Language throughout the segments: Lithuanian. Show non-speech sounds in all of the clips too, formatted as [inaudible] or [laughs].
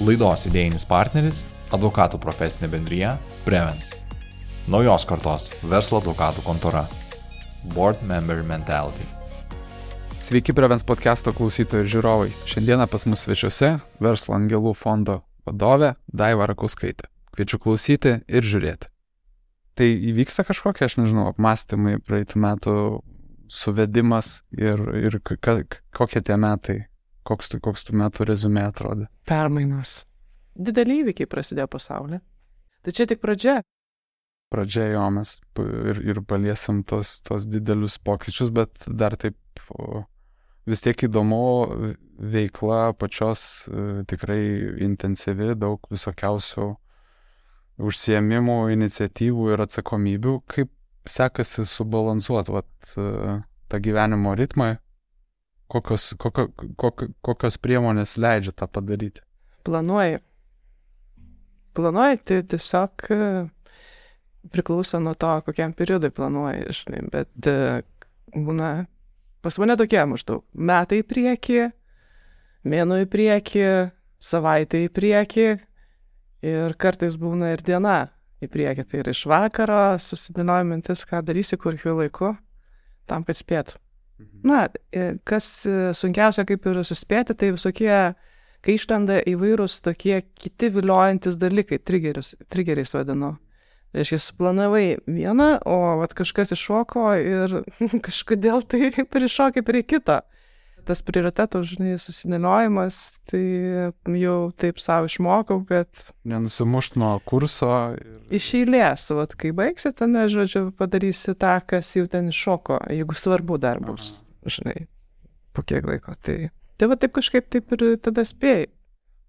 Laidos idėjinis partneris - advokatų profesinė bendryja Prevens. Naujos kartos verslo advokatų kontora. Board Member Mentality. Sveiki, Prevens podcast'o klausytojai ir žiūrovai. Šiandieną pas mus svečiuose Verslo Angelų fondo vadovė Daiva Rakauskaitė. Kviečiu klausyti ir žiūrėti. Tai įvyksta kažkokie, aš nežinau, apmąstymai praeitų metų suvedimas ir, ir ka, kokie tie metai, koks, koks tų metų rezumė atrodė. Permainos. Dideli įvykiai prasidėjo pasaulyje. Tai čia tik pradžia. Pradžia jo mes ir, ir paliesim tos, tos didelius pokyčius, bet dar taip vis tiek įdomu, veikla pačios e, tikrai intensyvi, daug visokiausių užsiemimų, iniciatyvų ir atsakomybių, kaip sekasi subalansuoti e, tą gyvenimo ritmą, kokios, kokio, kokio, kokios priemonės leidžia tą padaryti. Planuoji. Planuoji, tai tiesiog e, priklauso nuo to, kokiam periodui planuoji, žinai, bet e, būna pas mane tokie maždaug metai į priekį, mėnų į priekį, savaitę į priekį ir kartais būna ir diena į priekį. Tai ir iš vakaro susidėlioju mintis, ką darysi, kur kiu laiku, tam, kad spėtų. Mhm. Na, kas sunkiausia kaip ir suspėti, tai visokie, kai išlenda įvairūs tokie kiti viliojantis dalykai, trigeris, trigeriais vadinu. Reiškia, suplanavai vieną, o vat, kažkas iššoko ir [laughs] kažkodėl tai prišokė prie kito tas prioritetų, žinai, susidėliojimas, tai jau taip savo išmokau, kad... Nenusimušt nuo kurso. Ir... Iš eilės, vat, kai baigsi, ten, žodžiu, padarysi tą, kas jau ten iššoko, jeigu svarbu dar bus, Aha. žinai, po kiek laiko. Tai, tai va taip kažkaip taip ir tada spėjai.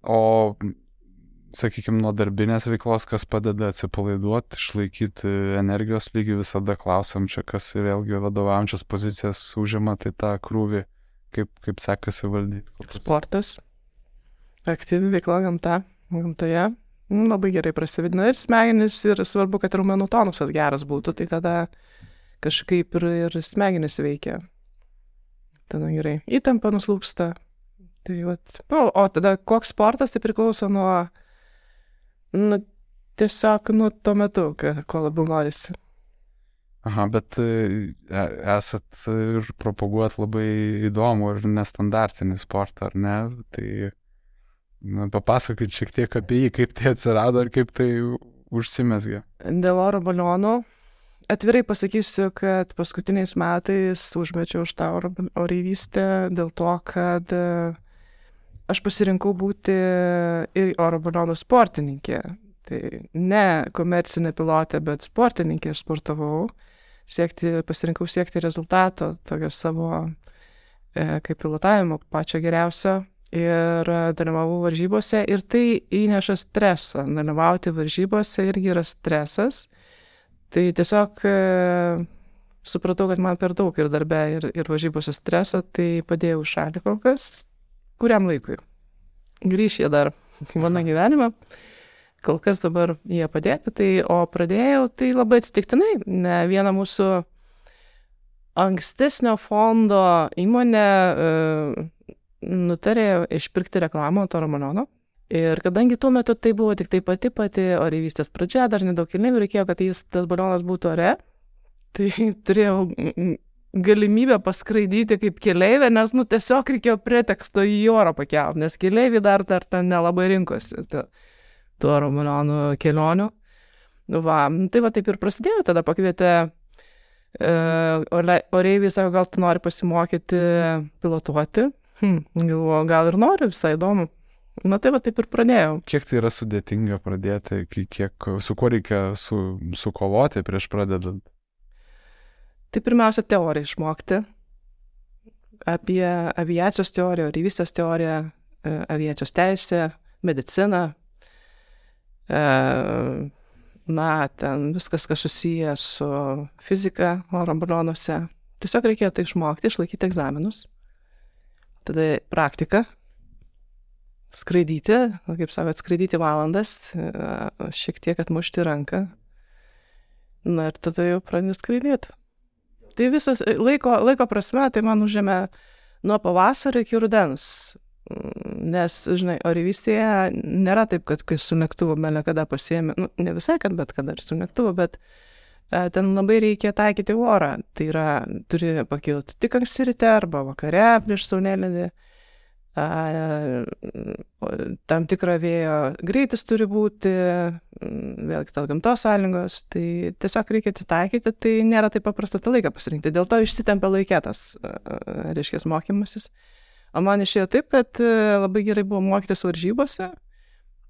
O, sakykime, nuo darbinės veiklos, kas padeda atsipalaiduoti, išlaikyti energijos lygį, visada klausom čia, kas ir vėlgi vadovaujančias pozicijas užima, tai tą krūvį kaip, kaip sekasi valdyti? Sportas, aktyvi veikla gamta, gamtoje, nu, labai gerai prasidina ir smegenis, ir svarbu, kad raumenų tonusas geras būtų, tai tada kažkaip ir, ir smegenis veikia. Tada gerai, įtampa nuslūpsta. Tai vat, nu, o tada koks sportas, tai priklauso nuo, nu, tiesiog nuo to metu, ko labiau norisi. Aha, bet e, e, esat ir propaguot labai įdomų ir nestandartinį sportą, ar ne? Tai na, papasakokit šiek tiek apie jį, kaip tai atsirado ir kaip tai užsimesgė. Dėl oro balionų. Atvirai pasakysiu, kad paskutiniais metais užmečiau už tą oreivystę dėl to, kad e, aš pasirinkau būti ir oro balionų sportininkė. Tai ne komercinė pilotė, bet sportininkė aš sportavau siekti, pasirinkau siekti rezultato, tokio savo e, kaip pilotavimo pačio geriausio ir dalyvavau varžybose ir tai įneša stresą. Dalyvauti varžybose irgi yra stresas. Tai tiesiog e, supratau, kad man per daug ir darbe, ir, ir varžybose streso, tai padėjau šalį kol kas, kuriam laikui. Grįš jie dar į mano gyvenimą kol kas dabar jie padėti, tai, o pradėjau tai labai atsitiktinai, ne viena mūsų ankstesnio fondo įmonė e, nutarė išpirkti reklamą to Romaniono. Ir kadangi tuo metu tai buvo tik tai pati pati oreivystės pradžia, dar nedaug kilnių reikėjo, kad jis, tas balionas būtų ore, tai [laughs] turėjau galimybę paskraidyti kaip keleivė, nes, nu, tiesiog reikėjo preteksto į orą pakelti, nes keleivį dar, dar ten nelabai rinkosi. Tai, tuo Romulionu kelionių. Nu va, nu tai va taip ir prasidėjo, tada pakvietė e, Oreiviai, sako, gal tu nori pasimokyti pilotuoti. Hm, galvoju, gal ir nori, visai įdomu. Na tai va taip ir pradėjau. Kiek tai yra sudėtinga pradėti, kiek, su kuo reikia su, sukovoti prieš pradedant? Tai pirmiausia, teoriją išmokti. Apie aviacijos teoriją, oreivystės teoriją, e, aviacijos teisę, mediciną, na, ten viskas, kas susijęs su fizika oro balionuose. Tiesiog reikėjo tai išmokti, išlaikyti egzaminus. Tada praktika. Skraidyti, kaip sakot, skraidyti valandas, e, šiek tiek atmušti ranką. Na ir tada jau pradės skraidyti. Tai visas laiko, laiko prasme, tai man užėmė nuo pavasario iki rudens. Nes, žinai, oryvystėje nėra taip, kad kai su lėktuvu melė kada pasiemi, nu, ne visai, kad bet kada ir su lėktuvu, bet e, ten labai reikia taikyti orą. Tai yra, turi pakilti tik anksti ryte arba vakare prieš saulėlydį. E, tam tikra vėjo greitis turi būti, vėlgi tos gamtos sąlygos, tai tiesiog reikia atsitaikyti, tai nėra taip paprasta tą laiką pasirinkti. Dėl to išsitempia laikėtas, e, reiškia, mokymasis. O man išėjo taip, kad e, labai gerai buvo mokytis varžybose.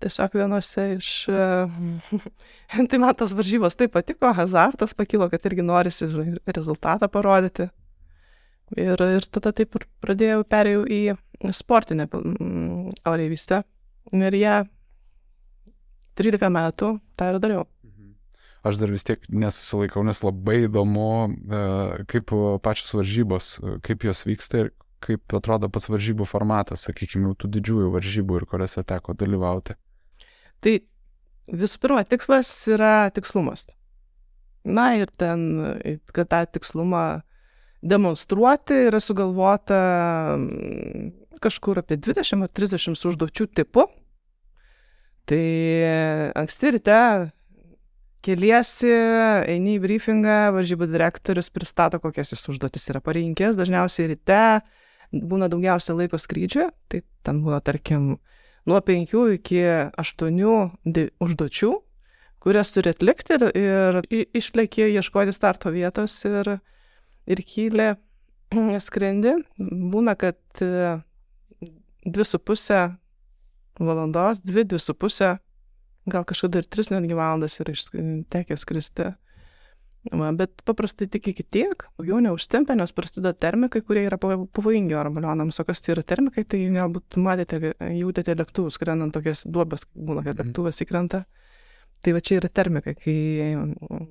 Tiesiog vienose iš... E, [laughs] tai man tos varžybos taip patiko, azartas pakilo, kad irgi norisi rezultatą parodyti. Ir, ir tada taip ir pradėjau, perėjau į sportinę oreivystę. Ir ją 13 metų tą ir dariau. Mhm. Aš dar vis tiek nesusilaikau, nes labai įdomu, e, kaip pačios varžybos, kaip jos vyksta ir kaip atrodo pats varžybų formatas, sakykime, tų didžiųjų varžybų ir kuriuose teko dalyvauti? Tai visų pirma, tikslas yra tikslumas. Na ir ten, kad tą tikslumą demonstruoti yra sugalvota mm, kažkur apie 20 ar 30 užduočių tipų. Tai anksti ryte keliesi, eini į briefingą, varžybų direktorius pristato, kokias jis užduotis yra parinkęs, dažniausiai ryte būna daugiausia laiko skrydžiui, tai ten būna, tarkim, nuo 5 iki 8 užduočių, kurias turi atlikti ir, ir išlėki ieškoti starto vietos ir, ir kylė [clears throat] skrendi. Būna, kad 2,5 e, valandos, 2-2,5, gal kažkada ir 3 netgi valandas yra tekę skristi Va, bet paprastai tik iki tiek, daugiau neužtempia, nes prasideda termikai, kurie yra pavojingi oro balionams. O kas tai yra termikai, tai galbūt matėte, jautėte lėktuvus, skrendant tokias duobas, būna, kad mhm. lėktuvas įkrenta. Tai va čia yra termikai, kai mm,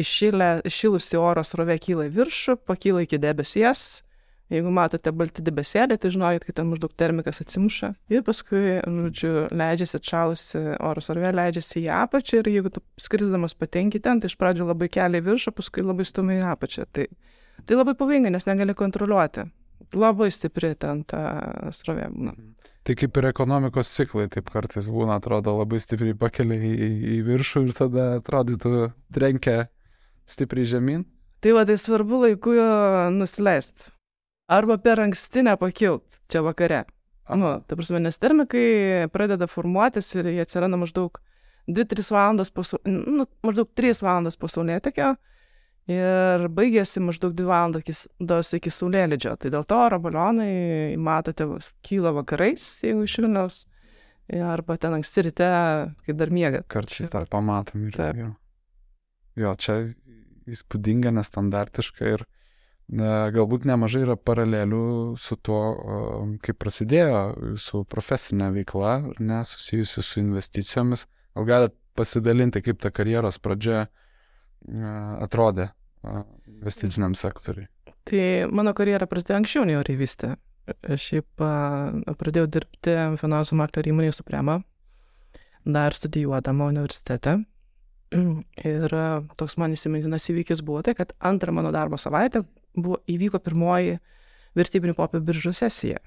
iššilę, iššilusi oro srovė kyla į viršų, pakyla iki debesies, Jeigu matote balti debesėlį, tai žinojot, kad ten maždaug termikas atsimuša. Ir paskui, žodžiu, leidžiasi atšalusi oro sarvė, leidžiasi į apačią ir jeigu tu skrisdamas patenki ten, tai iš pradžio labai kelia į viršų, paskui labai stumia į apačią. Tai, tai labai pavojinga, nes negali kontroliuoti. Labai stipri ten ta srovė būna. Tai kaip ir ekonomikos ciklai, taip kartais būna, atrodo, labai stipriai pakelia į, į, į viršų ir tada atrodytų trenkia stipriai žemyn. Tai va, tai svarbu laiku nusileisti arba per anksti nepakilt čia vakare. Nu, ta prasme, nes termikai pradeda formuotis ir jie atsiranda maždaug 2-3 valandos po, nu, maždaug 3 valandos po saulėtekio ir baigėsi maždaug 2 valandos iki saulėlydžio. Tai dėl to oro balionai, matote, kyla vakarais, jeigu iš Vilniaus, arba ten anksti ryte, kai dar miegat. Kartais dar pamatom ir taip. Jo. jo, čia įspūdinga, nestandartiška ir galbūt nemažai yra paralelių su tuo, kaip prasidėjo jūsų profesinė veikla, nesusijusi su investicijomis. Gal galit pasidalinti, kaip ta karjeros pradžia atrodė investiciniam sektoriui? Tai mano karjera prasidėjo anksčiau nei oryvystė. Aš šiaip pradėjau dirbti finansų maklerio įmonėje Suprema, dar studijuodama universitete. [clears throat] Ir toks man įsimintinas įvykis buvo tai, kad antrą mano darbo savaitę buvo, įvyko pirmoji vertybinių popierių biržų sesija.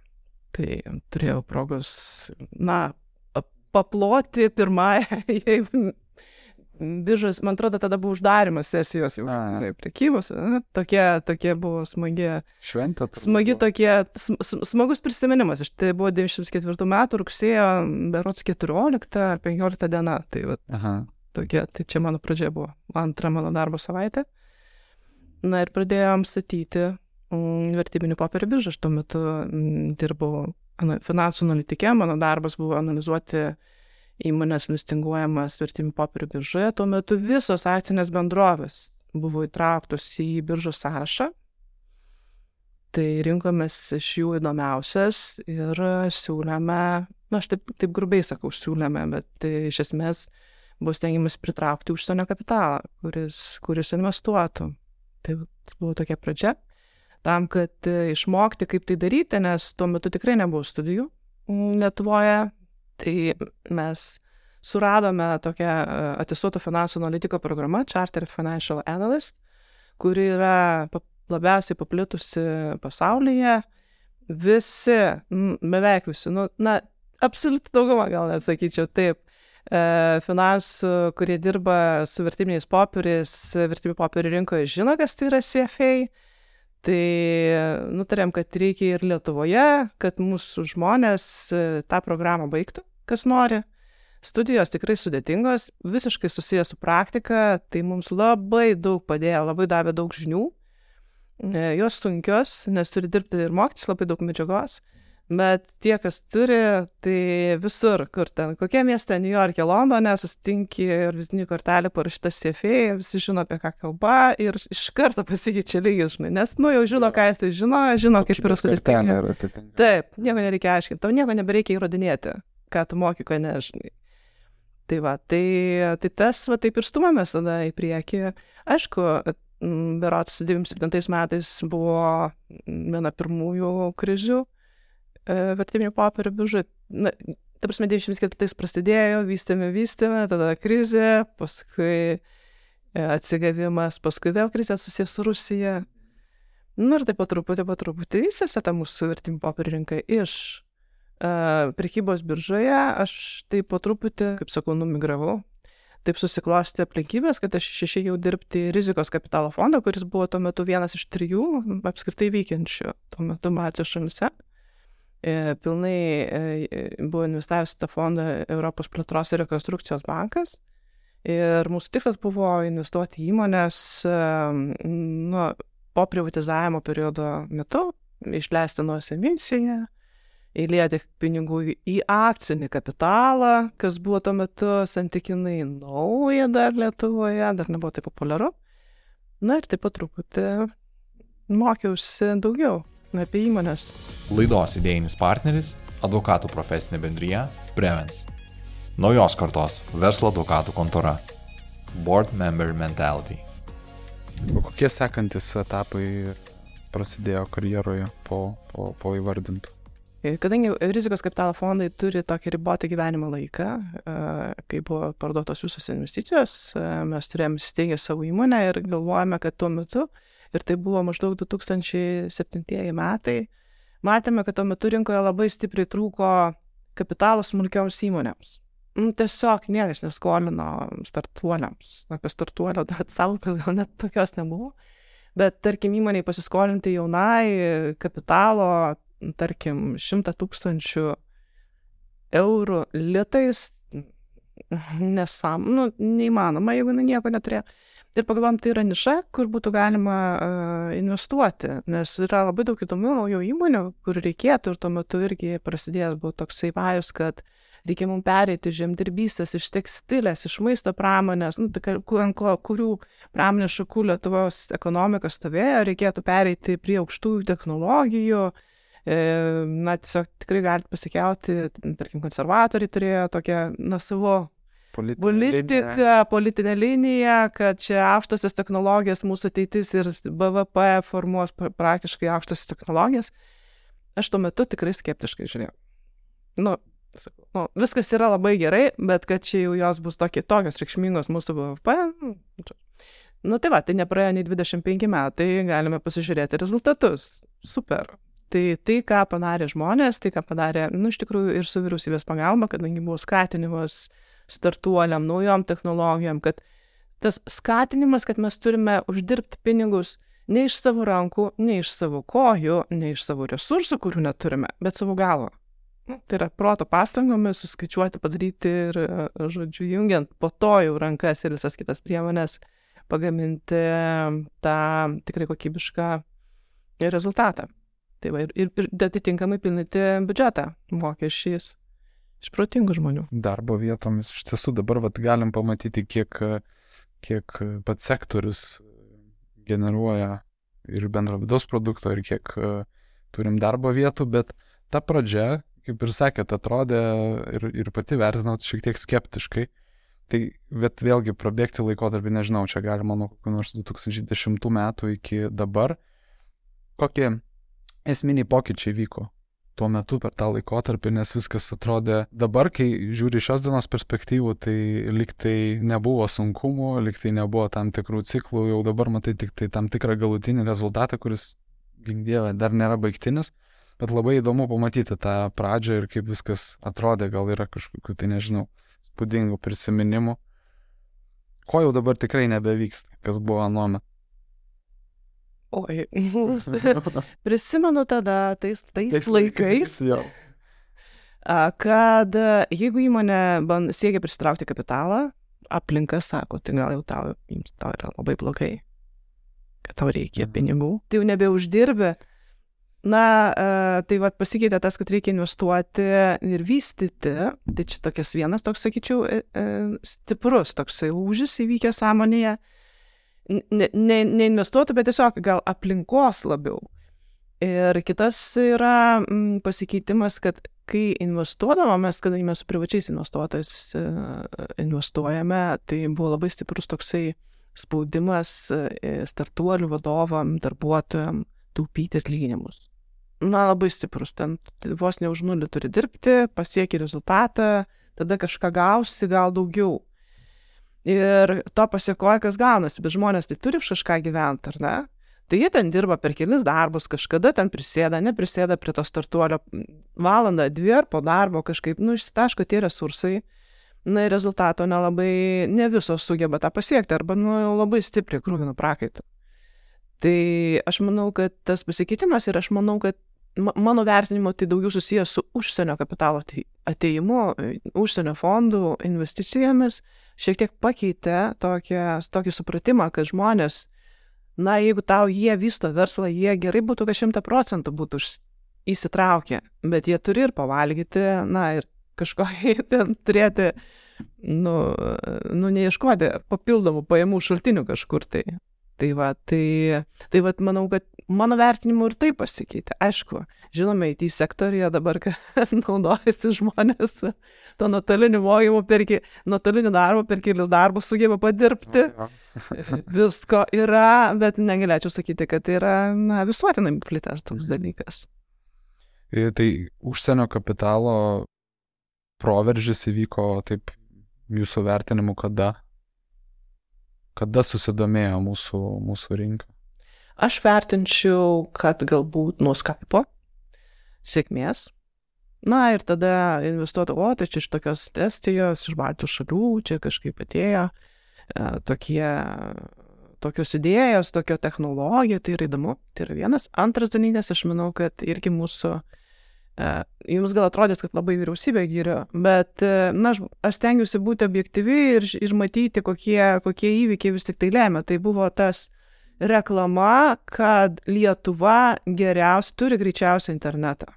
Tai turėjau progos, na, paploti pirmąją, [laughs] biržas, man atrodo, tada buvo uždarimas sesijos jau, taip, prekybos, tokia, tokia buvo smagi. Šventė. Smagi tokie, smagus prisiminimas. Tai buvo 94 metų rugsėjo, berots 14 ar 15 diena. Tai, va, Aha. tokia, tai čia mano pradžia buvo, antra mano darbo savaitė. Na ir pradėjom statyti mm, vertybinių popierių biržą. Aš tuo metu mm, dirbau finansų analitikė, mano darbas buvo analizuoti įmonės listinguojamas vertybinių popierių biržoje. Tuo metu visos akcinės bendrovės buvo įtrauktos į biržos sąrašą. Tai rinkomės iš jų įdomiausias ir siūlėme, na aš taip, taip grubiai sakau, siūlėme, bet tai iš esmės buvo stengiamas pritraukti užsienio kapitalą, kuris, kuris investuotų. Tai buvo tokia pradžia. Tam, kad e, išmokti, kaip tai daryti, nes tuo metu tikrai nebuvo studijų Lietuvoje, tai mes suradome tokią e, atistuoto finansų analitiko programą Charter Financial Analyst, kuri yra labiausiai paplitusi pasaulyje visi, beveik visi, nu, na, absoliuti dauguma gal net sakyčiau taip, finansų, kurie dirba su vertybiniais popieriais, vertybinių popierių rinkoje žino, kas tai yra CFA. Tai nutarėm, kad reikia ir Lietuvoje, kad mūsų žmonės e, tą programą baigtų, kas nori. Studijos tikrai sudėtingos, visiškai susijęs su praktika, tai mums labai daug padėjo, labai davė daug žinių. E, jos sunkios, nes turi dirbti ir mokytis labai daug medžiagos. Bet tie, kas turi, tai visur, kur ten, kokie mieste, New York'e, Londone, susitinki ir vizitinių kortelį parašyta CFA, visi žino, apie ką kalba ir iš karto pasikeičia lygis, žinai, nes, nu, jau žino, ką jis tai žino, žino, kaip yra sudėtinga. Taip, nieko nereikia aiškinti, tau nieko nebereikia įrodinėti, ką tu moky, ko nežinai. Tai va, tai, tai tas, va, taip ir stumėmės tada į priekį. Aišku, berots 97 metais buvo viena pirmųjų krizių vertybinių popierių biržai. Na, ta prasme, 94 prasidėjo, vystėme, vystėme, tada krizė, paskui e, atsigavimas, paskui vėl krizė susijęs su Rusija. Nu ir taip po truputį, po truputį vystėsi ta mūsų vertybinių popierių rinka iš uh, prekybos biržoje. Aš taip po truputį, kaip sakau, numigravau. Taip susiklosti aplinkybės, kad aš išėjau dirbti rizikos kapitalo fondą, kuris buvo tuo metu vienas iš trijų apskritai veikiančių tuo metu Baltijos šalise. E, pilnai e, buvo investavęs tą fondą Europos plėtros ir rekonstrukcijos bankas. Ir mūsų tikslas buvo investuoti įmonės nu, po privatizavimo periodo metu, išleisti nuo emisiją, įlėti pinigų į akcinį kapitalą, kas buvo tuo metu santykinai nauja dar Lietuvoje, dar nebuvo taip populiaru. Na ir taip pat truputį mokiausi daugiau apie įmonės. Laidos idėjinis partneris - advokatų profesinė bendryja Prevens. Naujos kartos verslo advokatų kontora. Board Member Mentality. O kokie sekantis etapai prasidėjo karjeroje po, po, po įvardintų? E, kadangi rizikos kapitalo fondai turi tokį ribotą gyvenimo laiką, e, kai buvo parduotos visos investicijos, e, mes turėjome įsteigę savo įmonę ir galvojame, kad tuo metu uh, ir tai buvo maždaug 2007 metai, matėme, kad tuo metu rinkoje labai stipriai trūko kapitalo smulkioms įmonėms. Nu, tiesiog niekas neskolino startuoliams. Apie startuolio savokas gal net tokios nebuvo. Bet tarkim įmoniai pasiskolinti jaunai kapitalo, tarkim, 100 tūkstančių eurų litais, nesam, nu, neįmanoma, jeigu nieko neturėjo. Ir pagalvom, tai yra niša, kur būtų galima uh, investuoti, nes yra labai daug įdomių naujų įmonių, kur reikėtų ir tuo metu irgi prasidėjęs buvo toksai vajus, kad reikia mums pereiti žemdirbystės iš tekstilės, iš maisto pramonės, nu, tai, kurių pramonės šakų Lietuvos ekonomika stovėjo, reikėtų pereiti prie aukštųjų technologijų. E, na, tiesiog tikrai galite pasikelti, tarkim, konservatoriai turėjo tokią, na, savo politinė politika, linija. politinė linija, kad čia aukštosios technologijos mūsų ateitis ir BVP formuos praktiškai aukštosios technologijas. Aš tuo metu tikrai skeptiškai žiūrėjau. Nu, sakau, nu, viskas yra labai gerai, bet kad čia jau jos bus tokie, tokios reikšmingos mūsų BVP. Nu, nu tai va, tai nepraėjo nei 25 metai, galime pasižiūrėti rezultatus. Super. Tai tai, ką padarė žmonės, tai ką padarė, nu, iš tikrųjų ir su vyriausybės pagalba, kadangi buvo skatinimas uh, startuoliam, naujom technologijom, kad tas skatinimas, kad mes turime uždirbti pinigus ne iš savo rankų, ne iš savo kojų, ne iš savo resursų, kurių neturime, bet savo galvo. Nu, tai yra proto pastangomis suskaičiuoti, padaryti ir, žodžiu, jungiant po to jau rankas ir visas kitas priemonės, pagaminti tą tikrai kokybišką rezultatą. Tai va, ir, ir, ir atitinkamai pilnyti biudžetą mokesčiais iš protingų žmonių. Darbo vietomis iš tiesų dabar vat, galim pamatyti, kiek, kiek pats sektorius generuoja ir bendro vidaus produkto, ir kiek turim darbo vietų, bet ta pradžia, kaip ir sakėt, atrodė ir, ir pati vertinot šiek tiek skeptiškai. Tai, bet vėlgi prabėgti laikotarpį, nežinau, čia galima nuo kokių nors 2010 metų iki dabar. Kokie esminiai pokyčiai vyko tuo metu per tą laikotarpį, nes viskas atrodė dabar, kai žiūri šios dienos perspektyvų, tai liktai nebuvo sunkumų, liktai nebuvo tam tikrų ciklų, jau dabar matai tik tai tam tikrą galutinį rezultatą, kuris, gink dievė, dar nėra baigtinis, Bet labai įdomu pamatyti tą pradžią ir kaip viskas atrodė, gal yra kažkokių, tai nežinau, spūdingų prisiminimų. Ko jau dabar tikrai nebevyksta, kas buvo anuomet. Oi, [laughs] prisimenu tada, tais, tais, tais laikais, a, kad a, jeigu įmonė ban- siekia pristraukti kapitalą, aplinka sako, tai gal jau tau, jums tau yra labai blogai, kad tau reikia Mhm. pinigų, tai jau nebeuždirbi. Na, a, tai vad pasikeitė tas, kad reikia investuoti ir vystyti. Tai čia tokias vienas toks, sakyčiau, e, e, stiprus toksai lūžis įvykęs sąmonėje. Ne, ne, ne investuotų, bet tiesiog gal aplinkos labiau. Ir kitas yra mm, pasikeitimas, kad kai investuodavom, mes, kadangi mes su privačiais investuotojais e, investuojame, tai buvo labai stiprus toksai spaudimas e, startuolių vadovam, darbuotojam taupyti atlyginimus. Na, labai stiprus, ten vos ne už nulį turi dirbti, pasieki rezultatą, tada kažką gausi, gal daugiau. Ir to pasiekoja, kas gaunasi, bet žmonės tai turi už kažką gyventi, ar ne? Tai jie ten dirba per kelis darbus, kažkada ten prisėda, neprisėda prie to startuolio valandą, dvi ar po darbo kažkaip, nu, išsitaško tie resursai. Na ir rezultato nelabai, ne visos sugeba tą pasiekti, arba, nu, labai stipriai krūvina prakaitų. Tai aš manau, kad tas pasikeitimas ir aš manau, kad mano vertinimu tai daugiau susijęs su užsienio kapitalo atei- ateimu, užsienio fondų investicijomis, šiek tiek pakeitė tokią, tokį supratimą, kad žmonės, na, jeigu tau jie vysto verslą, jie gerai būtų, kad šimta procentų būtų įsitraukę, bet jie turi ir pavalgyti, na, ir kažkokį [laughs] ten turėti, nu, nu neieškoti papildomų pajamų šaltinių kažkur tai. Tai va, tai, tai va, manau, kad mano vertinimu ir tai pasikeitė. Aišku, žinome, IT sektorija dabar [laughs] naudojasi žmonės to nuotoliniu mokymu, per, ki- nuotoliniu darbu, per kelius darbus sugeba padirbti. [laughs] Visko yra, bet negalėčiau sakyti, kad tai yra na, visuotinai plitęs toks dalykas. Ir Tai užsienio kapitalo proveržis įvyko taip jūsų vertinimu kada? Kada susidomėjo mūsų, mūsų rinka? Aš vertinčiau, kad galbūt nuo Skype'o sėkmės. Na ir tada investuotų, o tai čia iš tokios Estijos, iš Baltijos šalių, čia kažkaip atėjo e, tokie, tokios idėjos, tokia technologija, tai yra įdomu. Tai yra vienas. Antras dalykas, aš manau, kad irgi mūsų, e, jums gal atrodys, kad labai vyriausybė gyrio, bet, e, na, aš, aš stengiuosi būti objektyvi ir, ir matyti, kokie, kokie įvykiai vis tik tai lemia. Tai buvo tas reklama, kad Lietuva geriausiai turi greičiausią internetą.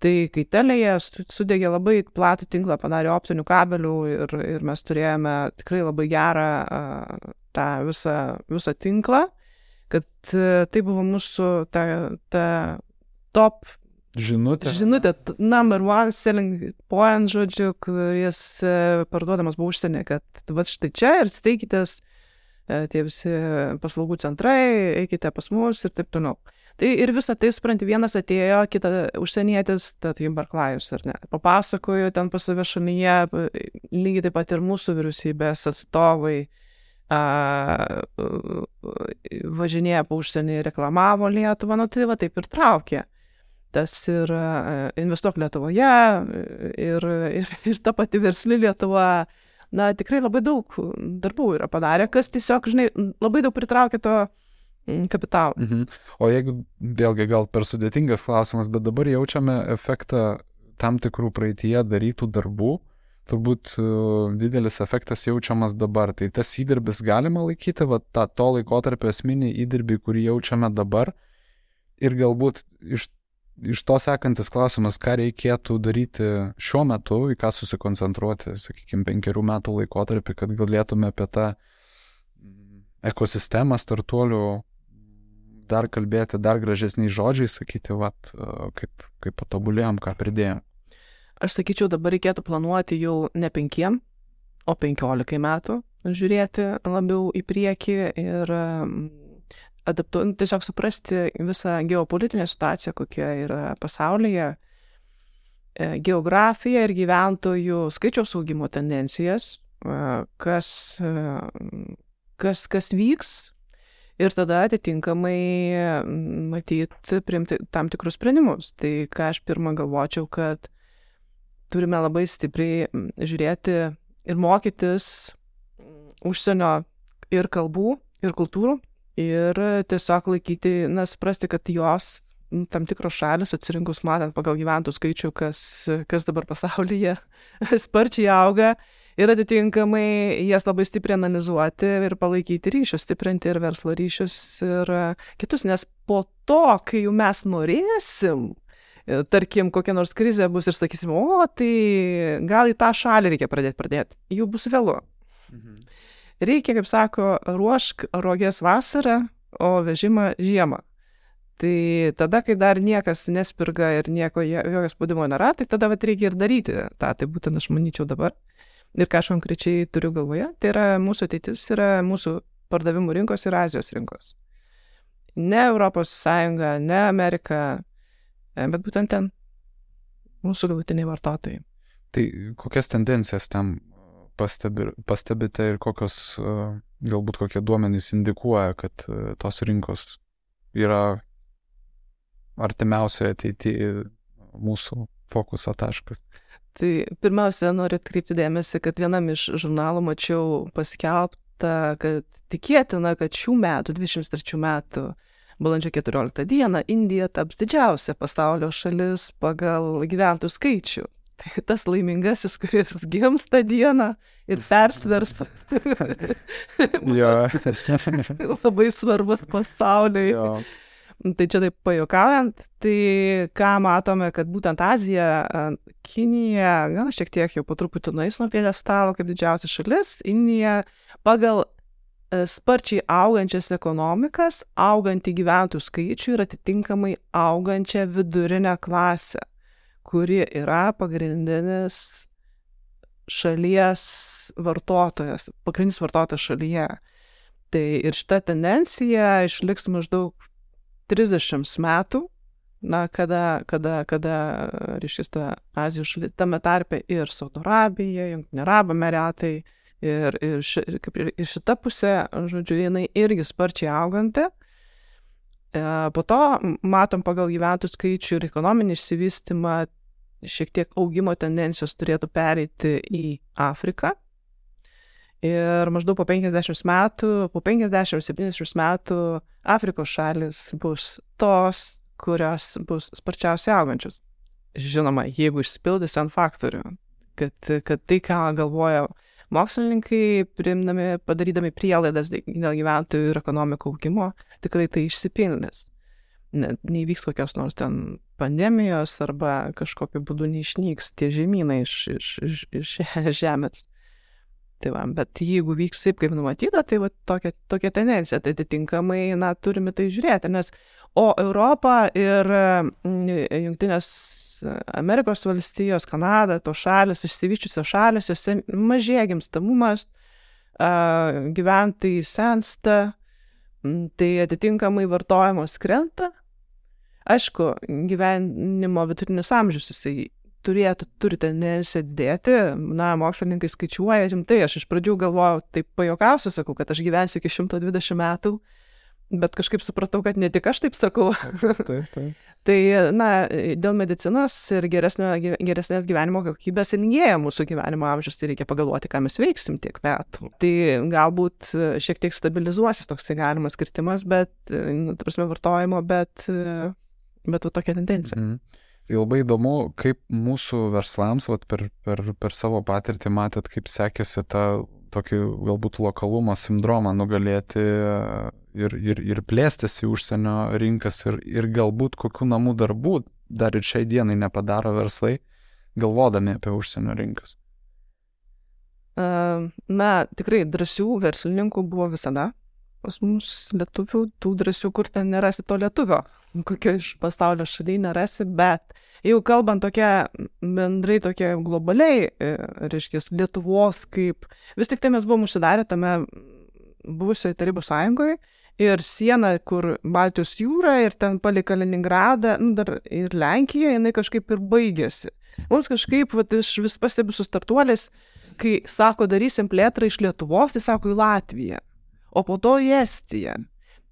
Tai kai Telėje su- sudegė labai platų tinklą, padarė optinių kabelių ir, ir mes turėjome tikrai labai gerą a, tą visą, visą tinklą, kad a, tai buvo mūsų ta, ta top Žinutė. žinutė, number one selling point, žodžiu, kuris e, parduodamas buvo užsienį, kad va štai čia ir steikitės e, tie visi paslaugų centrai, eikite pas mus ir taip toliau. Tai ir visą tai, supranti, vienas atėjo, kita užsienietis, tad jums Barklajus, ar ne? Papasakoju ten pas save šalyje, lygiai taip pat ir mūsų vyriausybės atstovai a, važinėja po užsienį, reklamavo Lietuvą, nu tai va taip ir traukė tas ir e, investuok Lietuvoje, ir, ir, ir ta pati versli Lietuva, na, tikrai labai daug darbų yra padarę, kas tiesiog, žinai, labai daug pritraukia to kapitalo. Mhm. O jeigu, vėlgi gal per sudėtingas klausimas, bet dabar jaučiame efektą tam tikrų praeitie darytų darbų, turbūt e, didelis efektas jaučiamas dabar. Tai tas įdirbis galima laikyti, va, tą to laikotarpio esminį įdirbį, kurį jaučiame dabar. Ir galbūt iš, iš to sekantis klausimas, ką reikėtų daryti šiuo metu, į ką susikoncentruoti, sakykime, penkerių metų laikotarpį, kad galėtume apie tą mm, ekosistemą startuolių dar kalbėti dar gražesniais žodžiais, sakyti, vat, kaip, kaip patobulėjom, ką pridėjom. Aš sakyčiau, dabar reikėtų planuoti jau ne penkiem, o penkiolikai metų, žiūrėti labiau į priekį ir adaptu, nu, tiesiog suprasti visą geopolitinę situaciją, kokia yra pasaulyje, e, geografiją ir gyventojų skaičiaus augimo tendencijas, e, kas, e, kas, kas vyks ir tada atitinkamai matyti, priimti tam tikrus sprendimus. Tai ką aš pirmą galvočiau, kad turime labai stipriai žiūrėti ir mokytis užsienio ir kalbų, ir kultūrų, ir tiesiog laikyti, na, suprasti, kad jos tam tikros šalis, atsirinkus matant pagal gyventojų skaičių, kas, kas dabar pasaulyje [laughs] sparčiai auga, ir atitinkamai jas labai stipriai analizuoti ir palaikyti ryšius, stiprinti ir verslo ryšius ir kitus, nes po to, kai jau mes norėsim, tarkim, kokia nors krizė bus ir sakysim, o, tai gal į tą šalį reikia pradėti pradėti, jau bus vėlu. Mhm. Reikia, kaip sako, ruošk rogės vasarą, o vežimą žiemą. Tai tada, kai dar niekas nespirga ir nieko, jokio spaudimo nėra, tai tada vat, reikia ir daryti tą. Tai būtent aš manyčiau dabar. Ir ką aš konkrečiai turiu galvoje, tai yra mūsų ateitis, yra mūsų pardavimų rinkos ir Azijos rinkos. Ne Europos Sąjunga, ne Amerika, e, bet būtent ten mūsų galutiniai vartotojai. Tai kokias tendencijas tam pastebi, pastebite ir kokios, e, galbūt kokie duomenys indikuoja, kad e, tos rinkos yra artimiausioje ateityje mūsų fokuso taškas? Tai pirmiausia, noriu atkreipti dėmesį, kad vienam iš žurnalų mačiau paskelbtą, kad tikėtina, kad šių metų, 23 metų, balandžio 14 dieną, Indija taps didžiausia pasaulio šalis pagal gyventojų skaičių. Tai tas laimingasis, kuris gims tą dieną ir persvers. [laughs] jo. [laughs] Labai svarbus pasauliui. Jo. Tai čia taip pajokaujant, tai ką matome, kad būtent Azija, Kinija, gal šiek tiek jau po truputį nueis nuo pėdestalo kaip didžiausia šalis, Indija pagal e, sparčiai augančias ekonomikas, augantį gyventojų skaičių ir atitinkamai augančią vidurinę klasę, kuri yra pagrindinis šalies vartotojas, pagrindinis vartotojas šalyje. Tai ir šita tendencija išliks maždaug 30 metų, na, kada, kada, kada reiškia, ta Azijos šalis, tame tarpe ir Saudo Arabija, Junktinė Arabų Emiratai, ir, ir, ši, ir, ir šita pusė, žodžiu, jinai irgi sparčiai auganti. E, po to matom pagal gyventojų skaičių ir ekonominį išsivystimą, šiek tiek augimo tendencijos turėtų pereiti į Afriką, Ir maždaug po 50 metų, po 50-70 metų Afrikos šalis bus tos, kurios bus sparčiausiai augančios. Žinoma, jeigu išsipildys ant faktorių, kad, kad tai, ką galvoja mokslininkai, primdami, padarydami prielaidas dėl gyventojų ir ekonomikų augimo, tikrai tai išsipildys. Ne, neįvyks kokios nors ten pandemijos arba kažkokiu būdu neišnyks tie žemynai iš, iš, iš, iš žemės. Tai va, bet jeigu vyks taip, kaip numatyta, tai va, tokia, tokia tendencija, tai atitinkamai, na, turime tai žiūrėti, nes o Europa ir mm, Junktinės Amerikos valstijos, Kanada, tos šalis, išsivyščiusios šalis, jose mažėja gimstamumas, gyventojai sensta, tai atitinkamai vartojimas krenta. Aišku, gyvenimo vidutinis amžius jisai turėtų, turi tendenciją didėti. Na, mokslininkai skaičiuoja rimtai. Aš iš pradžių galvojau, taip pajokausiu, sakau, kad aš gyvensiu iki 120 metų, bet kažkaip supratau, kad ne tik aš taip sakau. taip, taip. [laughs] tai, na, dėl medicinos ir geresnio, geresnės gyvenimo kokybės ilgėja mūsų gyvenimo amžius, tai reikia pagalvoti, ką mes veiksim tiek metų. Tai galbūt šiek tiek stabilizuosis toksai galimas kritimas, bet, nu, prasme, vartojimo, bet, bet tokia tendencija. Mm. Tai labai įdomu, kaip mūsų verslams, vat, per, per, per savo patirtį matėt, kaip sekėsi tą tokį galbūt lokalumo sindromą nugalėti ir, ir, ir plėstis į užsienio rinkas ir, ir galbūt kokių namų darbų dar ir šiai dienai nepadaro verslai, galvodami apie užsienio rinkas. Na, tikrai drąsių verslininkų buvo visada pas mus lietuvių, tų drąsių, kur ten nerasi to lietuvio, kokio iš pasaulio šaliai nerasi, bet jau kalbant tokia bendrai tokia globaliai, e, reiškia, Lietuvos kaip, vis tik tai mes buvom užsidarę tame buvusioje Tarybų sąjungoje ir siena, kur Baltijos jūra ir ten palei Kaliningradą, nu, dar ir Lenkija, jinai kažkaip ir baigėsi. Mums kažkaip, vat, aš vis pastebiu su startuoliais, kai sako, darysim plėtrą iš Lietuvos, tai sako į Latviją o po to į Estiją.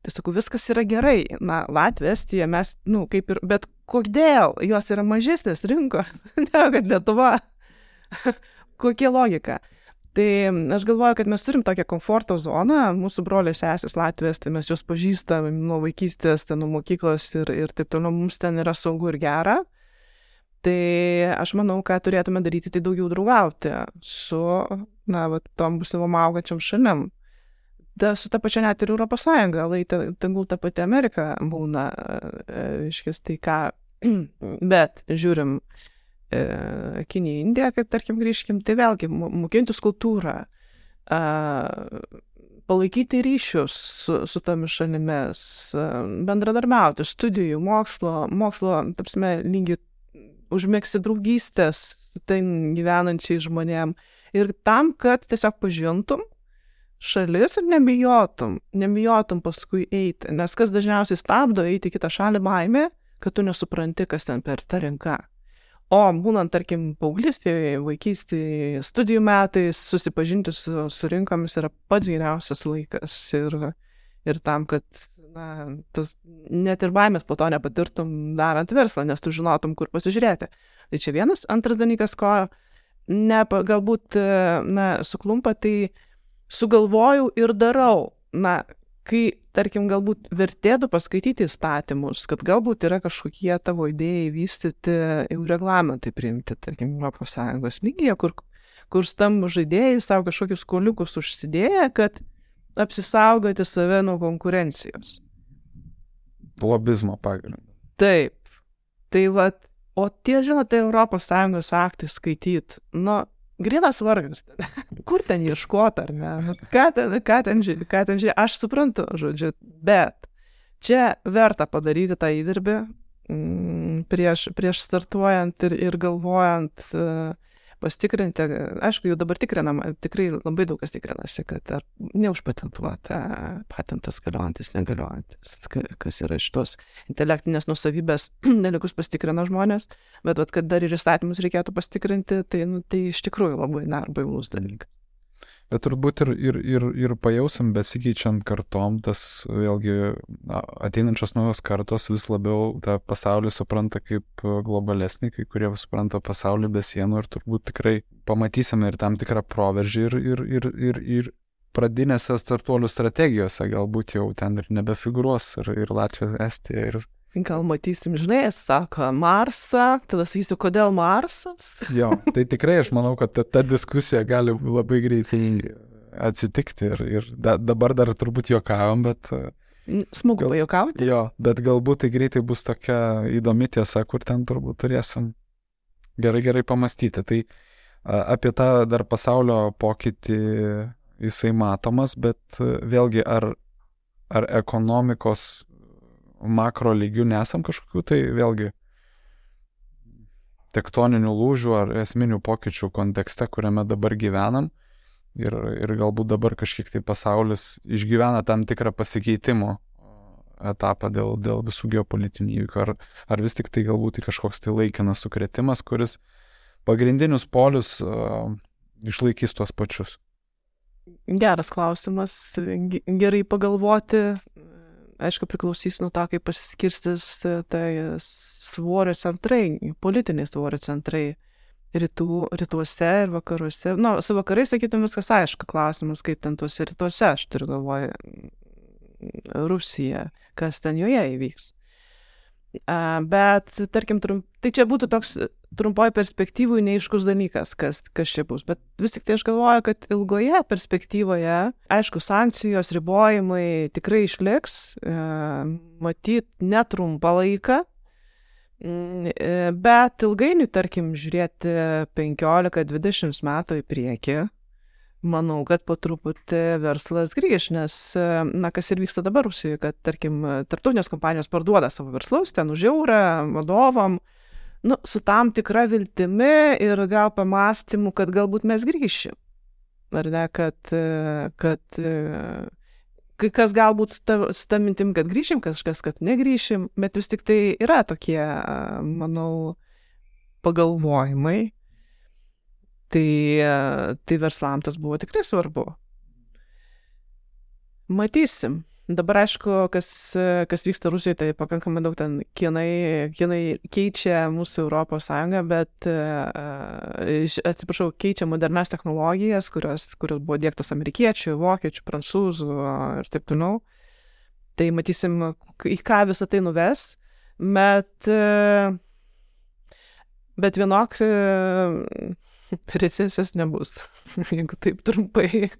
Tai sakau, viskas yra gerai. Na, Latvija, Estija, mes, nu, kaip ir, bet kodėl jos yra mažesnės rinko, [laughs] negu kad Lietuva? [laughs] Kokia logika? Tai aš galvoju, kad mes turim tokią komforto zoną, mūsų broliai sesės Latvijas, tai mes juos pažįstam nuo vaikystės, ten nuo mokyklos ir, ir taip toliau, mums ten yra saugu ir gera. Tai aš manau, ką turėtume daryti, tai daugiau draugauti su, na, va, tom būsimom augančiam šalim da, su ta pačia net ir Europos Sąjunga, lai tegul ta pati Amerika būna, iškis e, tai ką, [clears throat] bet žiūrim e, Kiniją, Indiją, kaip tarkim grįžkim, tai vėlgi mokintis kultūrą, a, palaikyti ryšius su, su tomis šalimis, bendradarbiauti, studijų, mokslo, mokslo, tapsime, lygiai užmėgsti draugystės ten gyvenančiai žmonėm. Ir tam, kad tiesiog pažintum, šalis ir nebijotum, nebijotum paskui eiti, nes kas dažniausiai stabdo eiti į kitą šalį baimė, kad tu nesupranti, kas ten per ta rinka. O būnant, tarkim, paauglystėje, vaikystėje, studijų metais, susipažinti su, su rinkomis yra pats geriausias laikas ir, ir tam, kad na, tas, net ir baimės po to nepatirtum darant verslą, nes tu žinotum, kur pasižiūrėti. Tai čia vienas. Antras dalykas, ko ne, galbūt na, suklumpa, tai sugalvojau ir darau. Na, kai, tarkim, galbūt vertėtų paskaityti įstatymus, kad galbūt yra kažkokie tavo idėjai vystyti, jau reglamentai priimti, tarkim, ES lygyje, kur, kur stambų žaidėjai savo kažkokius koliukus užsidėję, kad apsisaugoti save nuo konkurencijos. Lobizmo pagrindu. Taip. Tai vad, o tie, žinote, ES aktai skaityti, nu, grinas vargas. Kur ten ieškoti, ar ne? Ką ten, ką ten žiūrėti, ką ten žiūrėti, aš suprantu, žodžiu, bet čia verta padaryti tą įdirbį mm, prieš, prieš startuojant ir, ir galvojant, uh, pasitikrinti, aišku, jau dabar tikrinama, tikrai labai daug kas tikrinasi, kad ar neužpatentuota patentas galiojantis, negaliojantis, kas yra šitos intelektinės nusavybės [clears throat] dalykus pasitikrina žmonės, bet vat, kad dar ir įstatymus reikėtų pasitikrinti, tai, nu, tai iš tikrųjų labai, na, bailus dalykas. Bet turbūt ir, ir, ir, ir pajausim besikeičiant kartom, tas vėlgi ateinančios naujos kartos vis labiau tą pasaulį supranta kaip globalesnį, kai kurie supranta pasaulį be sienų ir turbūt tikrai pamatysime ir tam tikrą proveržį ir, ir, ir, ir, ir pradinėse startuolių strategijose galbūt jau ten ir nebefigūruos ir, ir Latvija, Estija ir Gal matysim, žinai, sako Marsą, tada sakysiu, kodėl Marsas. jo, tai tikrai aš manau, kad ta, ta diskusija gali labai greitai atsitikti ir, ir da, dabar dar turbūt juokavom, bet... Smagu pajuokauti. Jo, bet galbūt tai greitai bus tokia įdomi tiesa, kur ten turbūt turėsim gerai gerai pamastyti. Tai apie tą dar pasaulio pokytį jisai matomas, bet vėlgi ar, ar ekonomikos makro lygių nesam kažkokių tai vėlgi tektoninių lūžių ar esminių pokyčių kontekste, kuriame dabar gyvenam. Ir, ir galbūt dabar kažkiek tai pasaulis išgyvena tam tikrą pasikeitimo etapą dėl, dėl visų geopolitinių įvykių. Ar, ar vis tik tai galbūt tai kažkoks tai laikinas sukretimas, kuris pagrindinius polius uh, išlaikys tuos pačius. Geras klausimas. Gerai pagalvoti, aišku, priklausys nuo to, kaip pasiskirstys tai svorio centrai, politiniai svorio centrai rytų, rytuose ir vakaruose. Na, nu, su vakarais, sakytum, viskas aišku, klausimas, kaip ten tuose rytuose, aš turiu galvoje Rusiją, kas ten joje įvyks. Bet, tarkim, trum, tai čia būtų toks trumpoji perspektyvų neiškus dalykas, kas, kas čia bus. Bet vis tik tai aš galvoju, kad ilgoje perspektyvoje, aišku, sankcijos, ribojimai tikrai išliks, e, matyt, netrumpą laiką, mm, e, bet ilgainiui, tarkim, žiūrėti 15-20 metų į priekį, manau, kad po truputį verslas grįž, nes, e, na, kas ir vyksta dabar Rusijoje, kad, tarkim, tarptautinės kompanijos parduoda savo verslus, ten už eurą vadovam, nu, su tam tikra viltimi ir gal pamastymu, kad galbūt mes grįšim. Ar ne, kad, kad kai kas galbūt su ta, su ta mintim, kad grįšim, kažkas, kad negryšim, bet vis tik tai yra tokie, manau, pagalvojimai. Tai, tai verslam tas buvo tikrai svarbu. Matysim, Dabar aišku, kas, kas vyksta Rusijoje, tai pakankamai daug ten kinai, kinai keičia mūsų Europos Sąjungą, bet, atsiprašau, keičia modernes technologijas, kurios, kurios buvo dėktos amerikiečių, vokiečių, prancūzų ir taip toliau. Tai matysim, į ką visą tai nuves, bet, bet vienok recesijos nebus, [laughs] jeigu taip trumpai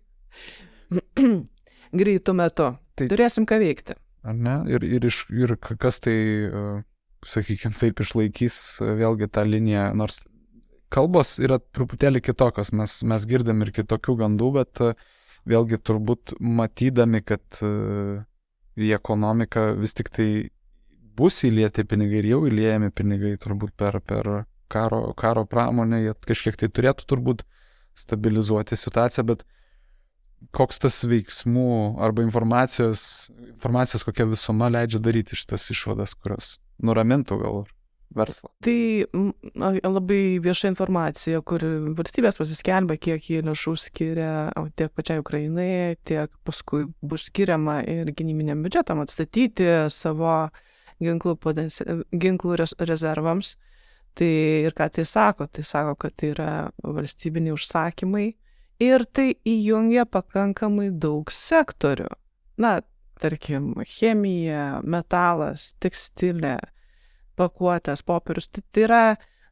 [clears throat] greitų metu. Tai turėsim ką veikti. Ar ne? Ir, ir, iš, ir kas tai, sakykime, [laughs] taip išlaikys vėlgi tą liniją, nors kalbos yra truputėlį kitokios, mes, mes girdim ir kitokių gandų, bet vėlgi turbūt matydami, kad į ekonomiką vis tik tai bus įlieti pinigai ir jau įliejami pinigai turbūt per, per karo, karo pramonę, jie kažkiek tai turėtų turbūt stabilizuoti situaciją, bet koks tas veiksmų arba informacijos, informacijos kokia visuma leidžia daryti šitas išvadas, kurios nuramintų gal verslą. Tai labai vieša informacija, kur valstybės pasiskelbia, kiek jie lėšų skiria tiek pačiai Ukrainai, tiek paskui bus skiriama ir gynybiniam biudžetam atstatyti savo ginklų, potenci... ginklų rezervams. Tai ir ką tai sako? Tai sako, kad tai yra valstybiniai užsakymai ir tai įjungia pakankamai daug sektorių. Na, tarkim, chemija, metalas, tekstilė, pakuotės, popierius. Tai, tai yra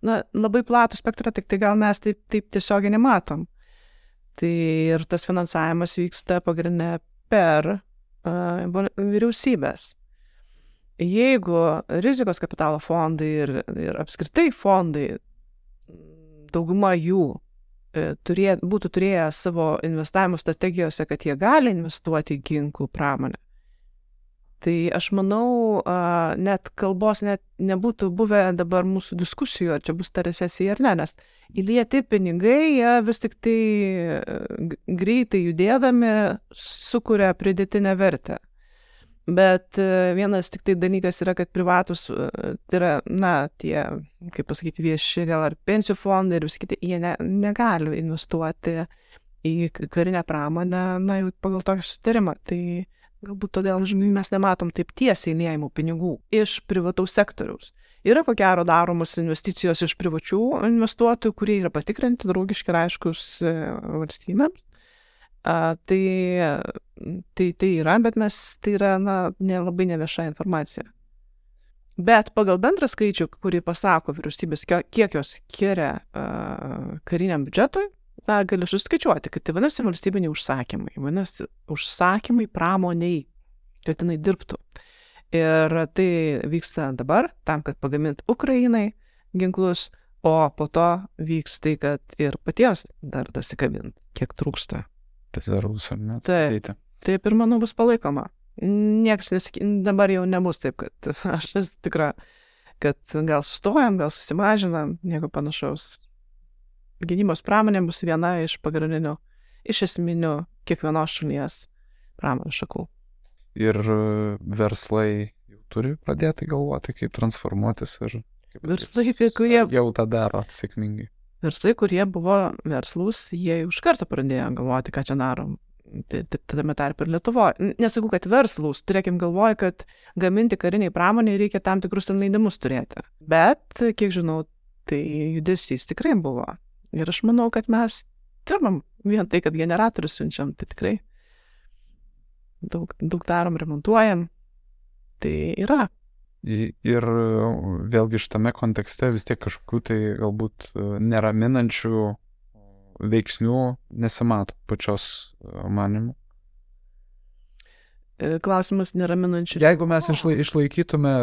na, labai platų spektrą, tik tai gal mes taip, taip tiesiogiai nematom. Tai ir tas finansavimas vyksta pagrindinė per uh, vyriausybės. Jeigu rizikos kapitalo fondai ir, ir apskritai fondai, dauguma jų turė, būtų turėję savo investavimo strategijose, kad jie gali investuoti į ginklų pramonę. Tai aš manau, net kalbos net nebūtų buvę dabar mūsų diskusijų, ar čia bus ta recesija ar ne, nes įlieti pinigai, jie vis tik tai e, greitai judėdami sukuria pridėtinę vertę. Bet e, vienas tik tai dalykas yra, kad privatus, e, tai yra, na, tie, kaip pasakyti, vieši gal ar pensijų fondai ir visi kiti, jie ne, negali investuoti į karinę pramonę, na, jau pagal tokį sutarimą. Tai galbūt todėl, žinai, mes nematom taip tiesiai liejimų pinigų iš privataus sektoriaus. Yra ko gero daromos investicijos iš privačių investuotojų, kurie yra patikrinti, draugiški ir aiškus e, valstybėms. A, tai, tai, tai yra, bet mes, tai yra, na, nelabai nevieša informacija. Bet pagal bendrą skaičių, kurį pasako vyriausybės, kiek jos skiria uh, kariniam biudžetui, na, galiu suskaičiuoti, kad tai vadinasi valstybiniai užsakymai, vadinasi užsakymai pramoniai, kad jinai dirbtų. Ir tai vyksta dabar, tam, kad pagamint Ukrainai ginklus, o po to vyks tai, kad ir patiems dar dasikabint, kiek trūksta rezervus, ar ne? Taip. Taip ir manau bus palaikoma. Niekas nesik... dabar jau nebus taip, kad [laughs] aš esu tikra, kad gal sustojam, gal susimažinam, nieko panašaus. Gynybos pramonė bus viena iš pagrindinių, iš esminių kiekvienos šalies pramonės šakų. Ir e, verslai jau turi pradėti galvoti, kaip transformuotis ir... Verslai, kurie... Jau tą daro sėkmingai verslai, kurie buvo verslus, jie iš karto pradėjo galvoti, ką čia darom. Tai, tai tame tarp ir Lietuvoje. Nesakau, kad verslus, turėkim galvoj, kad gaminti kariniai pramoniai reikia tam tikrus leidimus turėti. Bet, kiek žinau, tai judesys tikrai buvo. Ir aš manau, kad mes dirbam vien tai, kad generatorius siunčiam, tai tikrai daug, daug darom, remontuojam. Tai yra Ir vėlgi šitame kontekste vis tiek kažkokių tai galbūt e, neraminančių veiksnių nesimato pačios e, manimu. E, klausimas neraminančių. Jeigu mes išla, išlaikytume,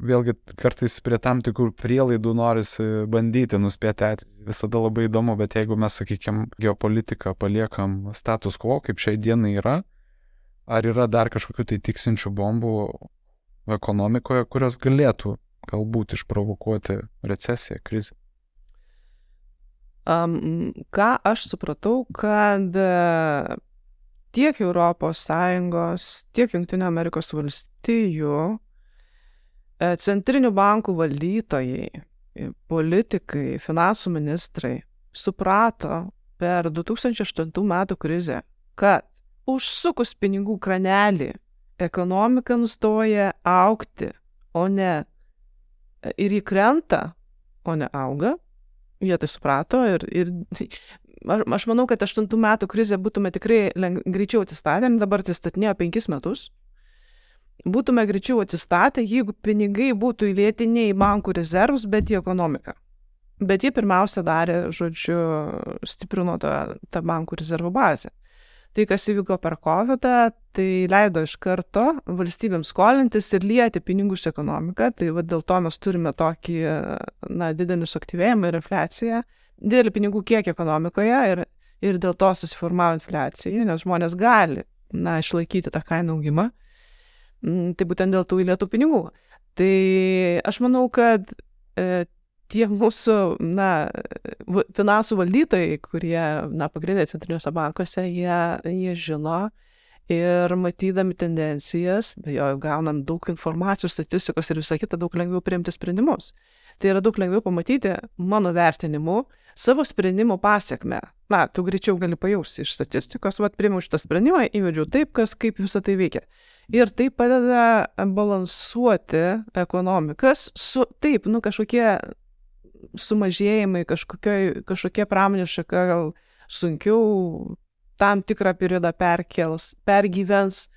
vėlgi kartais prie tam tikrų prielaidų norisi bandyti nuspėti ateitį, visada labai įdomu, bet jeigu mes, sakykime, geopolitiką paliekam status quo, kaip šiai dienai yra, ar yra dar kažkokių tai tiksinčių bombų, ekonomikoje, kurios galėtų galbūt išprovokuoti recesiją, krizę? Um, ką aš supratau, kad tiek ES, tiek JAV e, centrinių bankų valdytojai, politikai, finansų ministrai suprato per 2008 metų krizę, kad užsukus pinigų kranelį ekonomika nustoja aukti, o ne ir įkrenta, o ne auga, jie tai suprato ir, ir [laughs] aš, manau, kad aštuntų metų krizė būtume tikrai leng, greičiau atsistatę, dabar atsistatinėjo penkis metus. Būtume greičiau atsistatę, jeigu pinigai būtų įlėti ne į bankų rezervus, bet į ekonomiką. Bet jie pirmiausia darė, žodžiu, stiprino tą, tą bankų rezervų bazę. Tai, kas įvyko per COVID, tai leido iš karto valstybėms skolintis ir lieti pinigus ekonomiką. Tai va, dėl to mes turime tokį na, didelį suaktyvėjimą ir infliaciją, didelį pinigų kiekį ekonomikoje ir, ir dėl to susiformavo infliacija, nes žmonės gali na, išlaikyti tą kainų augimą. Mm, tai būtent dėl tų įlietų pinigų. Tai aš manau, kad e, tie mūsų, na, finansų valdytojai, kurie, na, pagrindė centriniuose bankuose, jie, jie žino ir matydami tendencijas, be jo gaunam daug informacijos, statistikos ir visą kitą, daug lengviau priimti sprendimus. Tai yra daug lengviau pamatyti, mano vertinimu, savo sprendimo pasiekme. Na, tu greičiau gali pajausti iš statistikos, vad priimu šitą sprendimą, įvedžiau taip, kas, kaip visą tai veikia. Ir tai padeda balansuoti ekonomikas su, taip, nu, kažkokie sumažėjimai, kažkokie pramonės šaka gal sunkiau tam tikrą periodą perkels, pergyvens,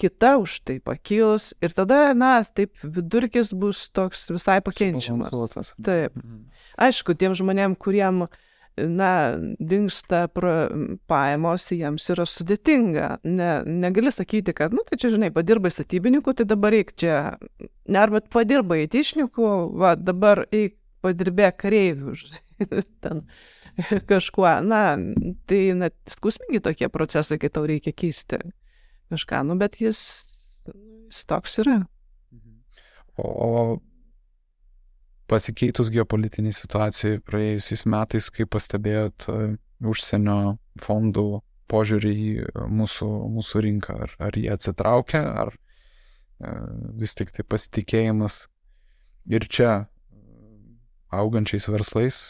kita už tai pakils ir tada, na, taip vidurkis bus toks visai pakenčiamas. Taip. Mhm. Aišku, tiem žmonėm, kuriem, na, dinksta pajamos, jiems yra sudėtinga. Ne, negali sakyti, kad, nu, tai čia, žinai, padirbai statybininkų, tai dabar eik čia. Ne, arba padirbai įtišnikų, va, dabar eik padirbėk kareivių, [laughs] ten kažkuo. Na, tai net skausmingi tokie procesai, kai tau reikia keisti kažką, nu, bet jis, jis toks yra. O pasikeitus geopolitiniai situacijai praėjusiais metais, kaip pastebėjot e, užsienio fondų požiūrį į mūsų, mūsų rinką, ar, ar jie atsitraukia, ar e, vis tik tai pasitikėjimas ir čia augančiais verslais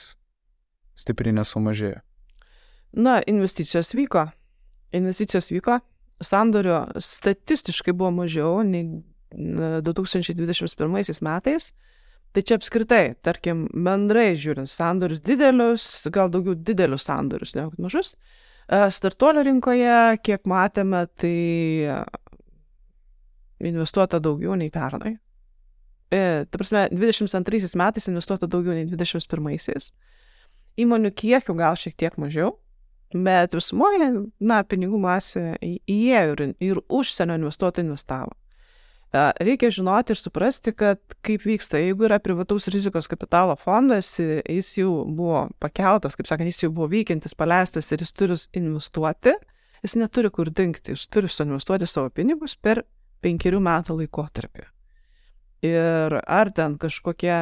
stipriai nesumažėjo. Na, investicijos vyko. Investicijos vyko. Sandorio statistiškai buvo mažiau nei 2021 metais. Tai čia apskritai, tarkim, bendrai žiūrint, sandorius didelius, gal daugiau didelius sandorius, negu mažus. E, startuolio rinkoje, kiek matėme, tai investuota daugiau nei pernai e, ta prasme, 22 metais investuota daugiau nei 21-aisiais. Įmonių kiekių gal šiek tiek mažiau, bet visumoje, na, pinigų masė įėjo ir, ir užsienio investuotojai investavo. E, reikia žinoti ir suprasti, kad kaip vyksta, jeigu yra privataus rizikos kapitalo fondas, jis jau buvo pakeltas, kaip sakant, jis jau buvo veikiantis, paleistas ir jis turi investuoti, jis neturi kur dinkti, jis turi suinvestuoti savo pinigus per penkerių metų laikotarpį. Ir ar ten kažkokie,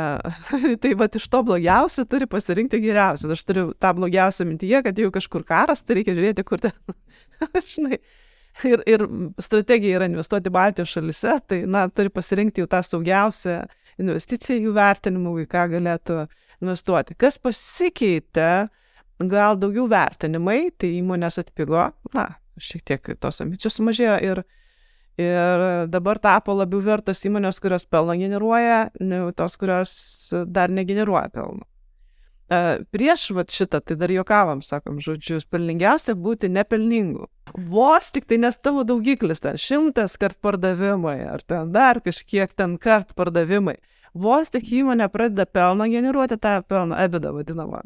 [laughs] tai va iš to blogiausio turi pasirinkti geriausią. Aš turiu tą blogiausią mintyje, kad jeigu kažkur karas, tai reikia žiūrėti, kur ten, [laughs] žinai. Ir, ir strategija yra investuoti Baltijos šalise, tai, na, turi pasirinkti jau tą saugiausią investiciją jų vertinimų, į ką galėtų investuoti. Kas pasikeitė, gal daugiau vertinimai, tai įmonės atpigo, na, šiek tiek tos ambicijos sumažėjo ir Ir dabar tapo labiau vertos įmonės, kurios pelną generuoja, negu tos, kurios dar negeneruoja pelno. Prieš vat, šitą, tai dar juokavam, sakom, žodžiu, pelningiausia būti nepelningu. Vos tik tai nes tavo daugiklis ten šimtas kart pardavimai, ar ten dar kažkiek ten kart pardavimai. Vos tik įmonė pradeda pelną generuoti tą pelną, ebidą vadinamą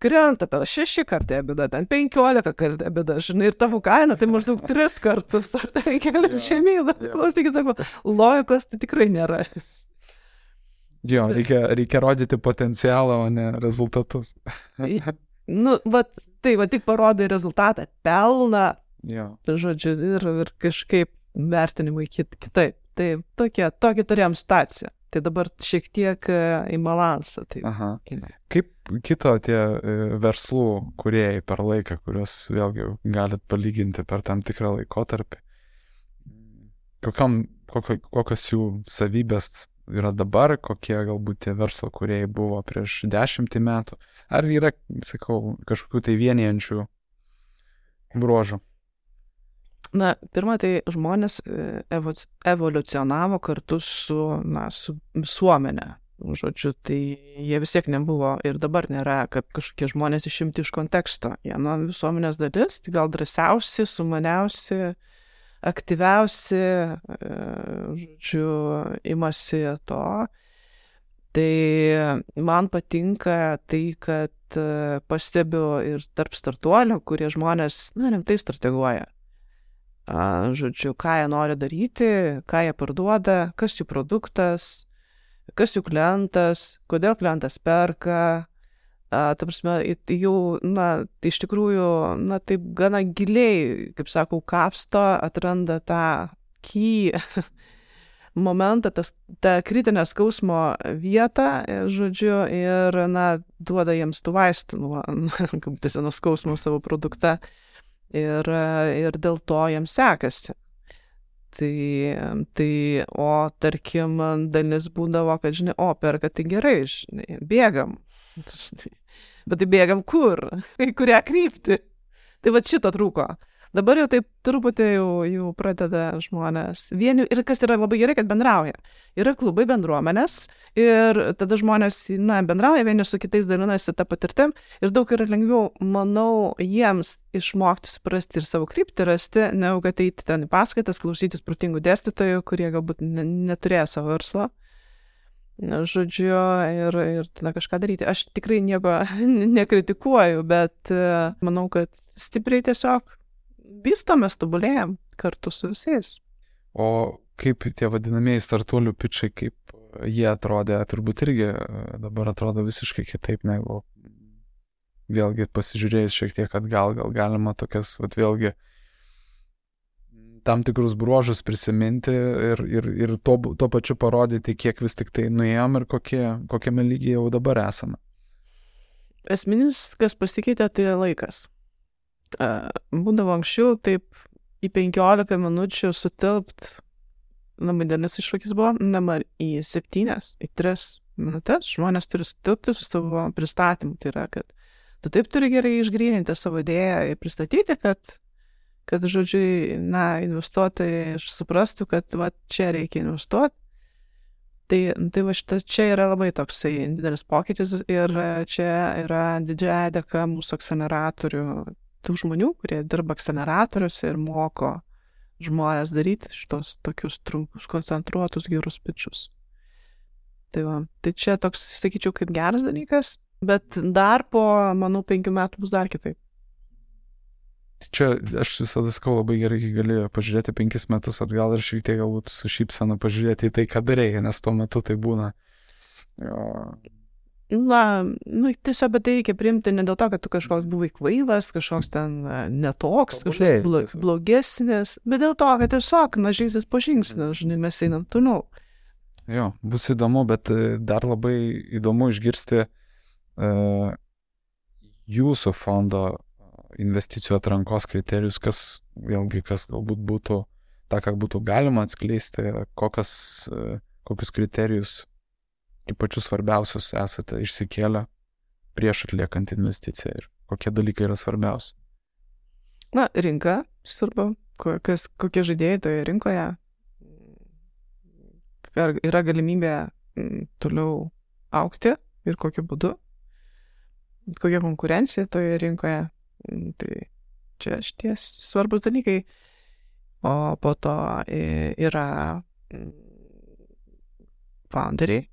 krenta per šeši kartai ebida, ten penkiolika kartų ebida, žinai, ir tavo kaina tai maždaug tris kartus, ar tai [laughs] kelias žemyną. Klausykit, sako, logikos tai tikrai nėra. Jo, reikia, reikia rodyti potencialą, o ne rezultatus. [laughs] nu, va, tai va tik parodai rezultatą, pelną. Jo. Žodžiu, ir, ir kažkaip vertinimai kit, kitaip. Tai tokia, tokia turėjom situaciją. Tai dabar šiek tiek e, į balansą. Tai... Aha. Kaip kito tie e, verslų kuriejai per laiką, kuriuos vėlgi galit palyginti per tam tikrą laikotarpį? Kokiam, kokio, kokios jų savybės yra dabar, kokie galbūt tie verslo kuriejai buvo prieš dešimtį metų? Ar yra, sakau, kažkokių tai vienijančių bruožų? Na, pirmą, tai žmonės e, evo, evoliucionavo kartu su, na, su visuomenė. Žodžiu, tai jie vis tiek nebuvo ir dabar nėra, kaip kažkokie žmonės išimti iš konteksto. Jie nuo visuomenės dalis, tai gal drąsiausi, sumaniausi, aktyviausi, e, žodžiu, imasi to. Tai man patinka tai, kad e, pastebiu ir tarp startuolių, kurie žmonės, na, rimtai strateguoja. Žodžiu, ką jie nori daryti, ką jie parduoda, kas jų produktas, kas jų klientas, kodėl klientas perka. A, ta prasme, jau, na, tai iš tikrųjų, na, taip gana giliai, kaip sakau, kapsto, atranda tą ky [laughs] momentą, tas, tą kritinę skausmo vietą, žodžiu, ir, na, duoda jiems tų vaistų nuo, [laughs] kabutėse, nuo skausmo savo produktą. Ir, ir dėl to jiems sekasi. Tai, tai, o tarkim, dalis būdavo, kad, žinai, o, perka tai gerai, žinai, bėgam. [laughs] Bet tai bėgam kur? Į kurią kryptį? Tai va šito trūko. Dabar jau taip truputį jau, jau pradeda žmonės. Vieni, ir kas yra labai gerai, kad bendrauja. Yra klubai bendruomenės ir tada žmonės, na, bendrauja vieni su kitais, dalinasi tą patirtim ir daug yra lengviau, manau, jiems išmokti suprasti ir savo kryptį rasti, negu kad eiti ten į paskaitas, klausytis protingų dėstytojų, kurie galbūt ne, neturėjo savo verslo žodžiu, ir, ir tada kažką daryti. Aš tikrai nieko [laughs] nekritikuoju, bet manau, kad stipriai tiesiog vystomės, tobulėjom kartu su visais. O kaip tie vadinamieji startuolių pičiai, kaip jie atrodė, turbūt irgi e, dabar atrodo visiškai kitaip negu vėlgi pasižiūrėjus šiek tiek atgal, gal galima tokias, vat, vėlgi, tam tikrus bruožus prisiminti ir, ir, ir tuo, tuo pačiu parodyti, kiek vis tik tai nuėjom ir kokie, kokiame lygyje jau dabar esame. Esminis, kas pasikeitė, tai laikas būdavo anksčiau taip į 15 minučių sutilpt, labai didelis iššūkis buvo, dabar į 7, į 3 minutės žmonės turi sutilpti su savo pristatymu. Tai yra, kad tu taip turi gerai išgryninti savo idėją ir pristatyti, kad, kad žodžiu, na, investuotojai suprastų, kad va, čia reikia investuoti. Tai, tai va šitą čia yra labai toksai didelis pokytis ir čia yra didžiąją dėka mūsų akceleratorių tų žmonių, kurie dirba akceleratoriuose ir moko žmonės daryti šitos tokius trumpus, koncentruotus gerus pičius. Tai, va, tai čia toks, sakyčiau, kaip geras dalykas, bet dar po, manau, penkių metų bus dar kitaip. Čia aš visada sakau labai gerai, kai gali pažiūrėti penkis metus atgal ir šiek tiek galbūt su šypsena pažiūrėti į tai, ką darėjai, nes tuo metu tai būna. Jo, Na, nu, tiesiog, bet tai reikia priimti ne dėl to, kad tu kažkoks buvai kvailas, kažkoks ten e, netoks, kažkoks blo blogesnis, bet dėl to, kad tiesiog, na, žingsnis po žingsnio, žinai, mes einam toliau. Jo, bus įdomu, bet e, dar labai įdomu išgirsti uh, jūsų fondo investicijų atrankos kriterijus, kas vėlgi, kas galbūt būtų, tą, ką būtų galima atskleisti, kokias, kokius kriterijus į pačius svarbiausius esate išsikėlę prieš atliekant investiciją ir kokie dalykai yra svarbiausi? Na, rinka, svarbu, kas, kokie žaidėjai toje rinkoje, ar yra galimybė mm, toliau aukti ir kokiu būdu, kokia konkurencija toje rinkoje, mm, tai čia šities svarbus dalykai. O po to yra mm, founderiai,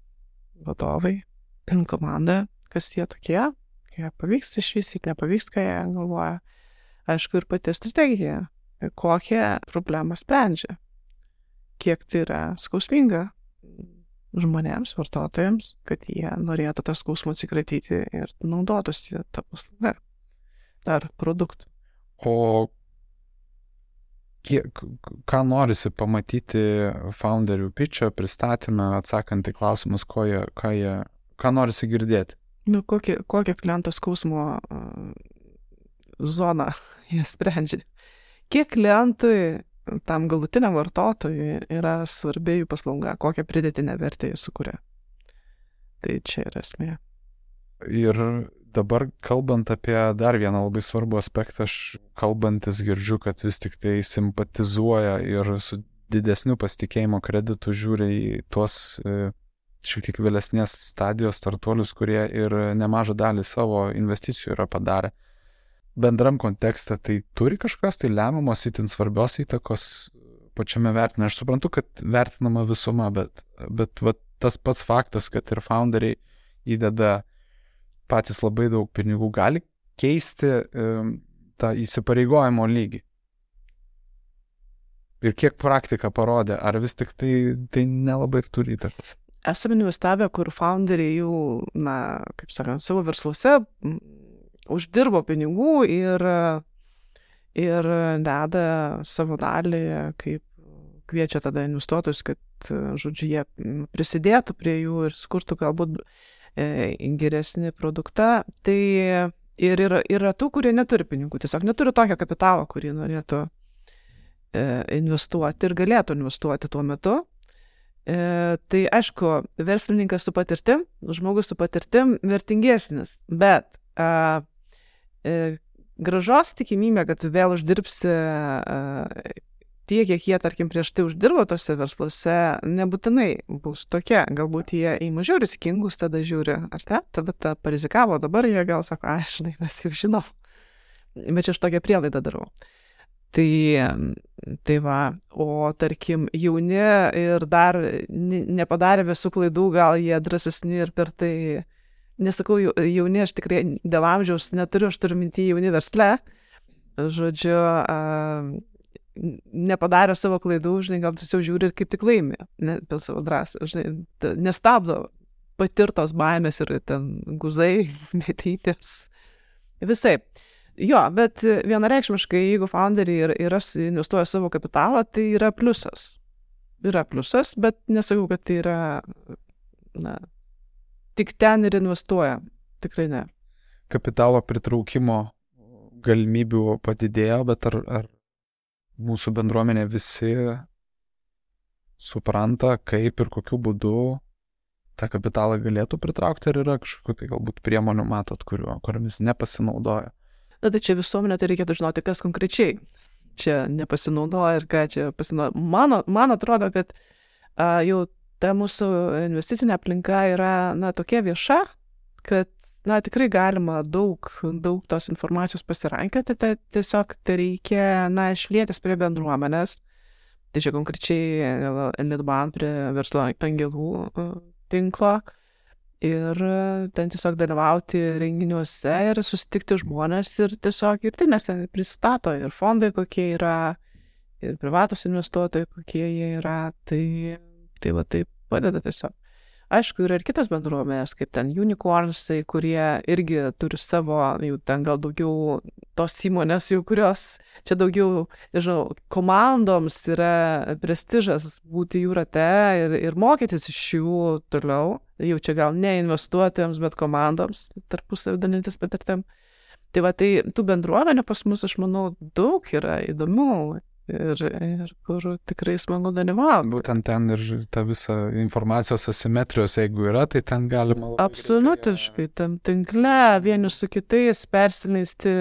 vadovai, komanda, kas jie tokie, jie pavyks išvystyti, nepavyks, ką jie galvoja. Aišku, ir pati strategija, kokią problemą sprendžia, kiek tai yra skausminga žmonėms, vartotojams, kad jie norėtų tą skausmą atsikratyti ir naudotųsi tą paslaugą ar produktą. O kiek, ką norisi pamatyti founderių pitčio pristatymę, atsakant į klausimus, ko jie, ką, jie, ką norisi girdėti? Nu, kokią, kokią kliento skausmo zoną [laughs] jie sprendžia. Kiek klientui, tam galutiniam vartotojui yra svarbi jų paslauga, kokią pridėtinę vertę jie sukuria. Tai čia yra esmė. Ir dabar kalbant apie dar vieną labai svarbų aspektą, aš kalbantis girdžiu, kad vis tik tai simpatizuoja ir su didesniu pasitikėjimo kreditu žiūri į tuos e, šiek tiek vėlesnės stadijos startuolius, kurie ir nemažą dalį savo investicijų yra padarę. Bendram kontekste tai turi kažkas tai lemiamos, itin svarbios įtakos pačiame vertinime. Aš suprantu, kad vertinama visuma, bet, bet va, tas pats faktas, kad ir founderiai įdeda patys labai daug pinigų, gali keisti tą įsipareigojimo lygį. Ir kiek praktika parodė, ar vis tik tai, tai nelabai ir turi įtakos esame investavę, kur founderiai jau, na, kaip sakant, savo versluose uždirbo pinigų ir, ir deda savo dalį, kaip kviečia tada investuotojus, kad, žodžiu, jie prisidėtų prie jų ir skurtų galbūt geresnį produktą. Tai ir yra, yra tų, kurie neturi pinigų, tiesiog neturi tokio kapitalo, kurį norėtų e, investuoti ir galėtų investuoti tuo metu. E, tai aišku, verslininkas su patirtim, žmogus su patirtim vertingesnis, bet a, e, gražos tikimybė, kad tu vėl uždirbsi a, tiek, kiek jie, tarkim, prieš tai uždirbo tose versluose, nebūtinai bus tokia. Galbūt jie į mažiau rizikingus tada žiūri, ar ne? Tada ta parizikavo, dabar jie gal sako, aš, žinai, mes jau žinom. Bet čia aš tokią prielaidą darau. Tai, tai va, o tarkim, jauni ir dar nepadarė visų klaidų, gal jie drąsesni ir per tai, nesakau, jauni, aš tikrai dėl amžiaus neturiu, aš turiu mintį jauni versle, žodžiu, nepadarė savo klaidų, žinai, gal tiesiog žiūri ir kaip tik laimi, ne, per savo drąsą, žinai, nestabdo patirtos baimės ir ten guzai, [laughs] metytės, visai. Jo, bet vienareikšmiškai, jeigu founderiai yra investuoja savo kapitalą, tai yra pliusas. Yra pliusas, bet nesakau, kad tai yra, na, tik ten ir investuoja. Tikrai ne. Kapitalo pritraukimo galimybių padidėjo, bet ar, ar mūsų bendruomenė visi supranta, kaip ir kokiu būdu tą kapitalą galėtų pritraukti, ar yra kažkokiu tai galbūt priemonių matot, kuriuo, kuriamis nepasinaudoja? Na tai čia visuomenė, tai reikėtų žinoti, kas konkrečiai čia nepasinaudoja ir ką čia pasinaudoja. Man, man atrodo, kad a, jau ta mūsų investicinė aplinka yra, na, tokia vieša, kad, na, tikrai galima daug, daug tos informacijos pasirankioti, tai tiesiog tai reikia, na, išlėtis prie bendruomenės. Tai čia konkrečiai Lidban prie verslo angelų tinklo ir e, ten tiesiog dalyvauti renginiuose ir susitikti žmonės ir tiesiog ir tai, nes ten pristato ir fondai kokie yra, ir privatus investuotojai kokie jie yra, tai, tai va taip padeda tiesiog. Aišku, yra ir kitas bendruomenės, kaip ten unicornsai, kurie irgi turi savo, jau ten gal daugiau tos įmonės, jau kurios čia daugiau, nežinau, komandoms yra prestižas būti jų rate ir, ir mokytis iš jų toliau. Jau čia gal ne investuotojams, bet komandoms tarpusavį dalintis patirtim. Tai va, tai tų bendruomenių pas mus, aš manau, daug yra įdomių ir, ir kur tikrai smagu dalyvauti. Būtent ten ir ta visa informacijos asimetrijos, jeigu yra, tai ten galima. Absoliutiškai, tam tinkle vieni su kitais persileisti,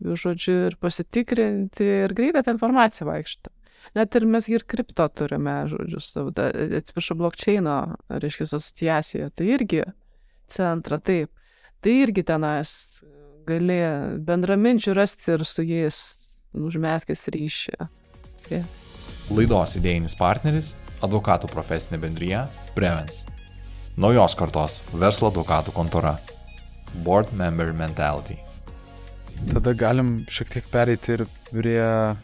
žodžiu, ir pasitikrinti ir greitai tą informaciją vaikštą. Net ir mes ir kripto turime, žodžiu, savo, atsiprašau, blokčeino, reiškia, asociacija, tai irgi centra, taip. Tai irgi tenais gali bendraminčių rasti ir su jais užmeskęs ryšį. Yeah. Laidos idėjinis partneris - advokatų profesinė bendryje Prevens. Naujos kartos verslo advokatų kontora. Board Member Mentality. Tada galim šiek tiek pereiti ir prie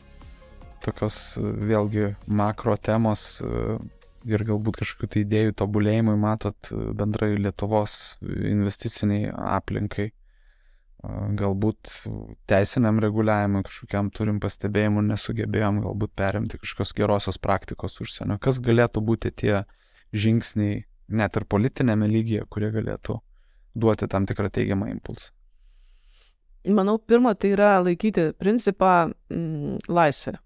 tokios vėlgi makro temos ir galbūt kažkokių tai idėjų tobulėjimui matot bendrai Lietuvos investiciniai aplinkai galbūt teisiniam reguliavimui kažkokiam turim pastebėjimų, nesugebėjom galbūt perimti kažkokios gerosios praktikos užsienio. Kas galėtų būti tie žingsniai, net ir politinėme lygyje, kurie galėtų duoti tam tikrą teigiamą impulsą? Manau, pirma, tai yra laikyti principą mm, laisvę.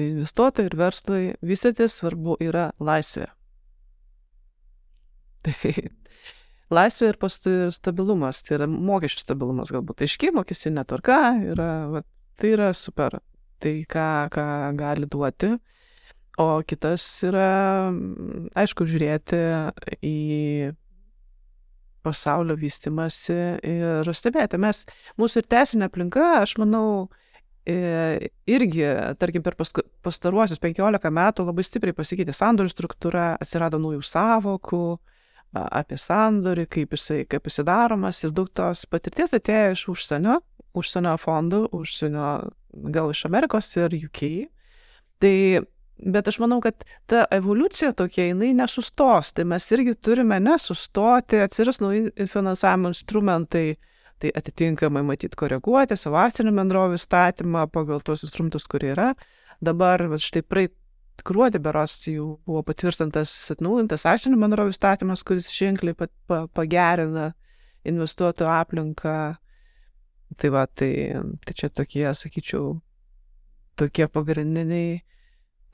Investuotojai ir verslai vystytis svarbu yra laisvė. [laughs] Tai laisvė ir paskui stabilumas, tai yra mokesčių stabilumas, galbūt aiškiai mokestinė tvarka, yra, va, tai yra super, tai ką, ką gali duoti. O kitas yra, aišku, žiūrėti į pasaulio vystimasi ir stebėti. Mes, mūsų ir teisinė aplinka, aš manau, irgi, tarkim, per pastaruosius 15 metų labai stipriai pasikeitė sandorių struktūra, atsirado naujų savokų apie sandorį, kaip jisai, kaip jisai daromas ir daug tos patirties atėjo iš užsienio, užsienio fondų, užsienio, gal iš Amerikos ir UK. Tai, bet aš manau, kad ta evoliucija tokia, jinai nesustos, tai mes irgi turime nesustoti, atsiras nauji finansavimo instrumentai, tai atitinkamai matyti koreguoti savo akcinių bendrovių statymą pagal tuos instrumentus, kurie yra. Dabar, štai praeit gruodį beros jau buvo patvirtintas atnaujintas akcinių bendrovių statymas, kuris ženkliai pa, pa, pagerina investuotojų aplinką. Tai va, tai, tai čia tokie, sakyčiau, tokie pagrindiniai,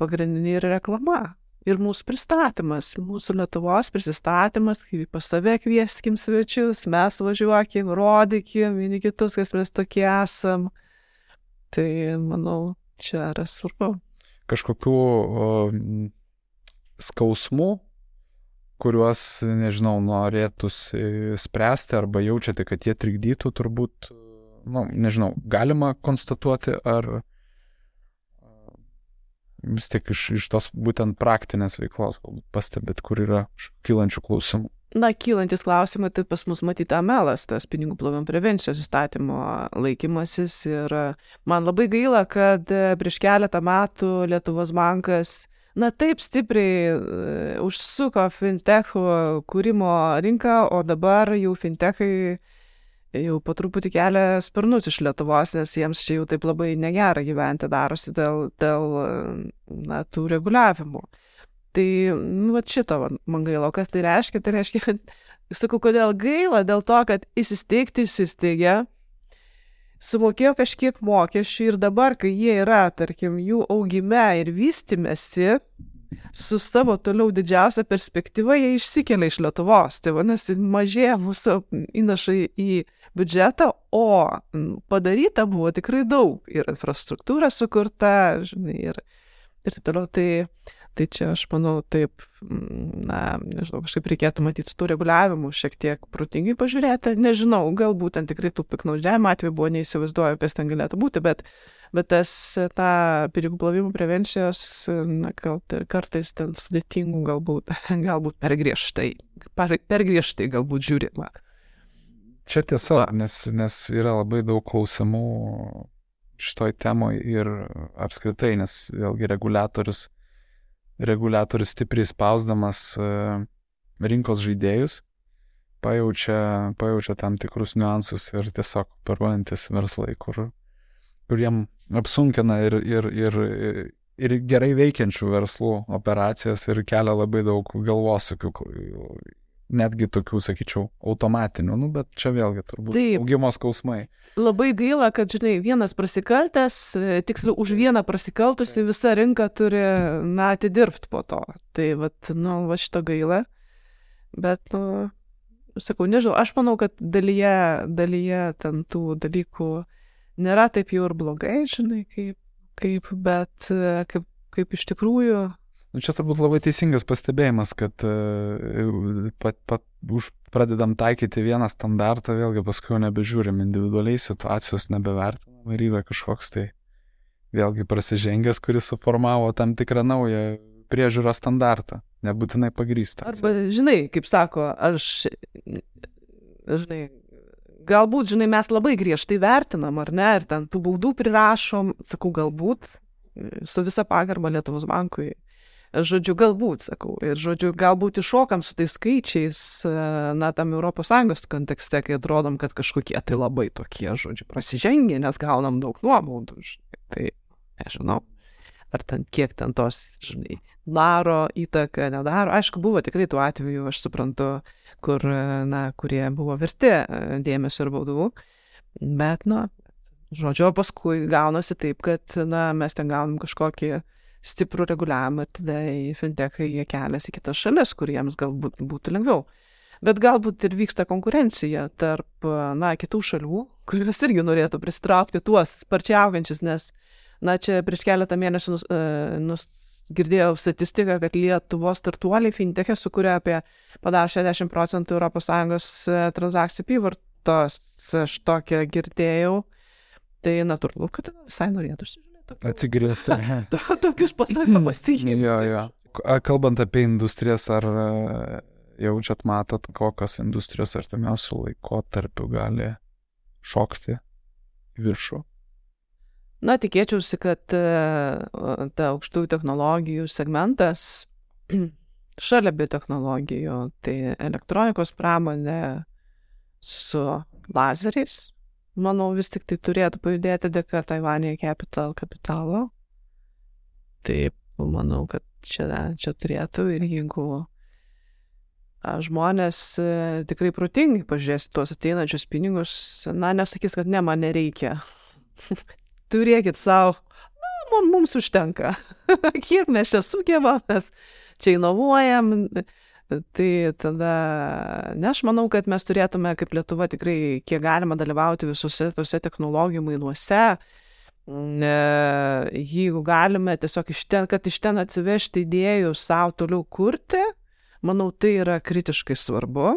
pagrindiniai ir reklama ir mūsų pristatymas, mūsų Lietuvos prisistatymas, kaip pas save kvieskim svečius, mes važiuokim, rodykim vieni kitus, kas mes tokie esam. Tai manau, čia yra svarbu. Kažkokių skausmų, kuriuos, nežinau, norėtųsi spręsti arba jaučiate, kad jie trikdytų, turbūt, nu, nežinau, galima konstatuoti, ar vis tiek iš, iš tos būtent praktinės veiklos pastebėt, kur yra kylančių klausimų. Na, kylantis klausimai, tai pas mus matyti amelas, tas pinigų plovimo prevencijos įstatymo laikymasis. Ir man labai gaila, kad e, prieš keletą metų Lietuvos bankas, na, taip stipriai uh, užsuko fintechų kūrimo rinką, o dabar jau fintechai jau po truputį kelia sparnus iš Lietuvos, nes jiems čia jau taip labai negera gyventi darosi dėl, dėl na, tų reguliavimų. Tai, nu, va šito man gaila, kas tai reiškia? Tai reiškia, kad, sakau, kodėl gaila? Dėl to, kad įsisteigti įsisteigė, sumokėjo kažkiek mokesčių ir dabar, kai jie yra, tarkim, jų augime ir vystimėsi, su savo toliau didžiausia perspektyva jie išsikelia iš Lietuvos. Tai vadinasi, mažėja mūsų įnašai į biudžetą, o padaryta buvo tikrai daug. Ir infrastruktūra sukurta, žinai, ir, ir taip toliau. Tai, tai čia aš manau taip, na, nežinau, kažkaip reikėtų matyti tų reguliavimų šiek tiek protingai pažiūrėti. Nežinau, galbūt ten tikrai tų piknaudžiavimo atvejų buvo, neįsivaizduoju, kas ten galėtų būti, bet bet tas tą pinigų plovimo prevencijos, na, kartais ten sudėtingų galbūt, [laughs] galbūt per griežtai, per, per griežtai galbūt žiūrima. Čia tiesa, nes, nes yra labai daug klausimų šitoj temoj ir apskritai, nes vėlgi reguliatorius, reguliatorius stipriai spausdamas e, rinkos žaidėjus, pajaučia, pajaučia tam tikrus niuansus ir tiesiog paruojantis verslai, kur, kur jiem apsunkina ir, ir, ir, ir gerai veikiančių verslų operacijas ir kelia labai daug galvosakių, netgi tokių, sakyčiau, automatinių, nu, bet čia vėlgi turbūt Taip. augimo skausmai. Labai gaila, kad, žinai, vienas prasikaltęs, tiksliau, už vieną prasikaltusi visa rinka turi, na, atidirbti po to. Tai, vat, nu, va šito gaila. Bet, nu, sakau, nežinau, aš manau, kad dalyje, dalyje ten tų dalykų nėra taip jau ir blogai, žinai, kaip, kaip bet kaip, kaip iš tikrųjų. Nu, čia turbūt labai teisingas pastebėjimas, kad uh, pat, pat už pradedam taikyti vieną standartą, vėlgi paskui jau nebežiūrim individualiai situacijos, nebevertinam ir yra kažkoks tai vėlgi prasižengęs, kuris suformavo tam tikrą naują priežiūros standartą, nebūtinai pagrįstą. Arba, žinai, kaip sako, aš, žinai, galbūt, žinai, mes labai griežtai vertinam, ar ne, ir ten tų baudų prirašom, sakau, galbūt, su visa pagarba Lietuvos bankui. Žodžiu, galbūt, sakau, ir žodžiu, galbūt iššokam su tais skaičiais, na, tam ES kontekste, kai atrodom, kad kažkokie tai labai tokie, žodžiu, prasižengia, nes gaunam daug nuobaudų. Tai, nežinau ar ten kiek ten tos, žinai, daro įtaką, nedaro. Aišku, buvo tikrai tų atvejų, aš suprantu, kur, na, kurie buvo verti e, dėmesio ir baudų, bet, na, žodžio, paskui gaunasi taip, kad, na, mes ten gaunam kažkokį stiprų reguliavimą ir tada į fintechą jie keliasi į kitas šalis, kur jiems galbūt būtų lengviau. Bet galbūt ir vyksta konkurencija tarp, na, kitų šalių, kurios irgi norėtų pristraukti tuos sparčiai augančius, nes, na, čia prieš keletą mėnesių nus, uh, nus, girdėjau statistiką, kad Lietuvos startuoliai fintechė sukuria apie padarė 60 procentų ES transakcijų apyvartos. Aš tokią girdėjau. Tai natūralu, kad visai norėtųsi. Atsigriezti. [laughs] Tokius pasakymus. jo, jo. Kalbant apie industrijas, ar jaučiat, matot, kokios industrijos artimiausių laikotarpių gali šokti viršų? Na, tikėčiausi, kad uh, ta aukštųjų technologijų segmentas [clears throat] šalia biotehnologijų, tai elektronikos pramonė su lazeriais, manau, vis tik tai turėtų pajudėti dėka Taiwanėje Capital kapitalo. Taip, manau, kad čia, čia turėtų ir jeigu žmonės e, tikrai protingai pažiūrės tuos ateinančius pinigus, na, nesakys, kad ne, man nereikia. [laughs] turėkit savo, na, mums užtenka. [laughs] Kiek mes čia sugebam, mes čia inovuojam. Tai tada, ne, aš manau, kad mes turėtume kaip Lietuva tikrai kiek galima dalyvauti visuose tose technologijų mainuose. Jeigu galime tiesiog iš ten, kad iš ten atsivežti idėjų savo toliau kurti, manau, tai yra kritiškai svarbu.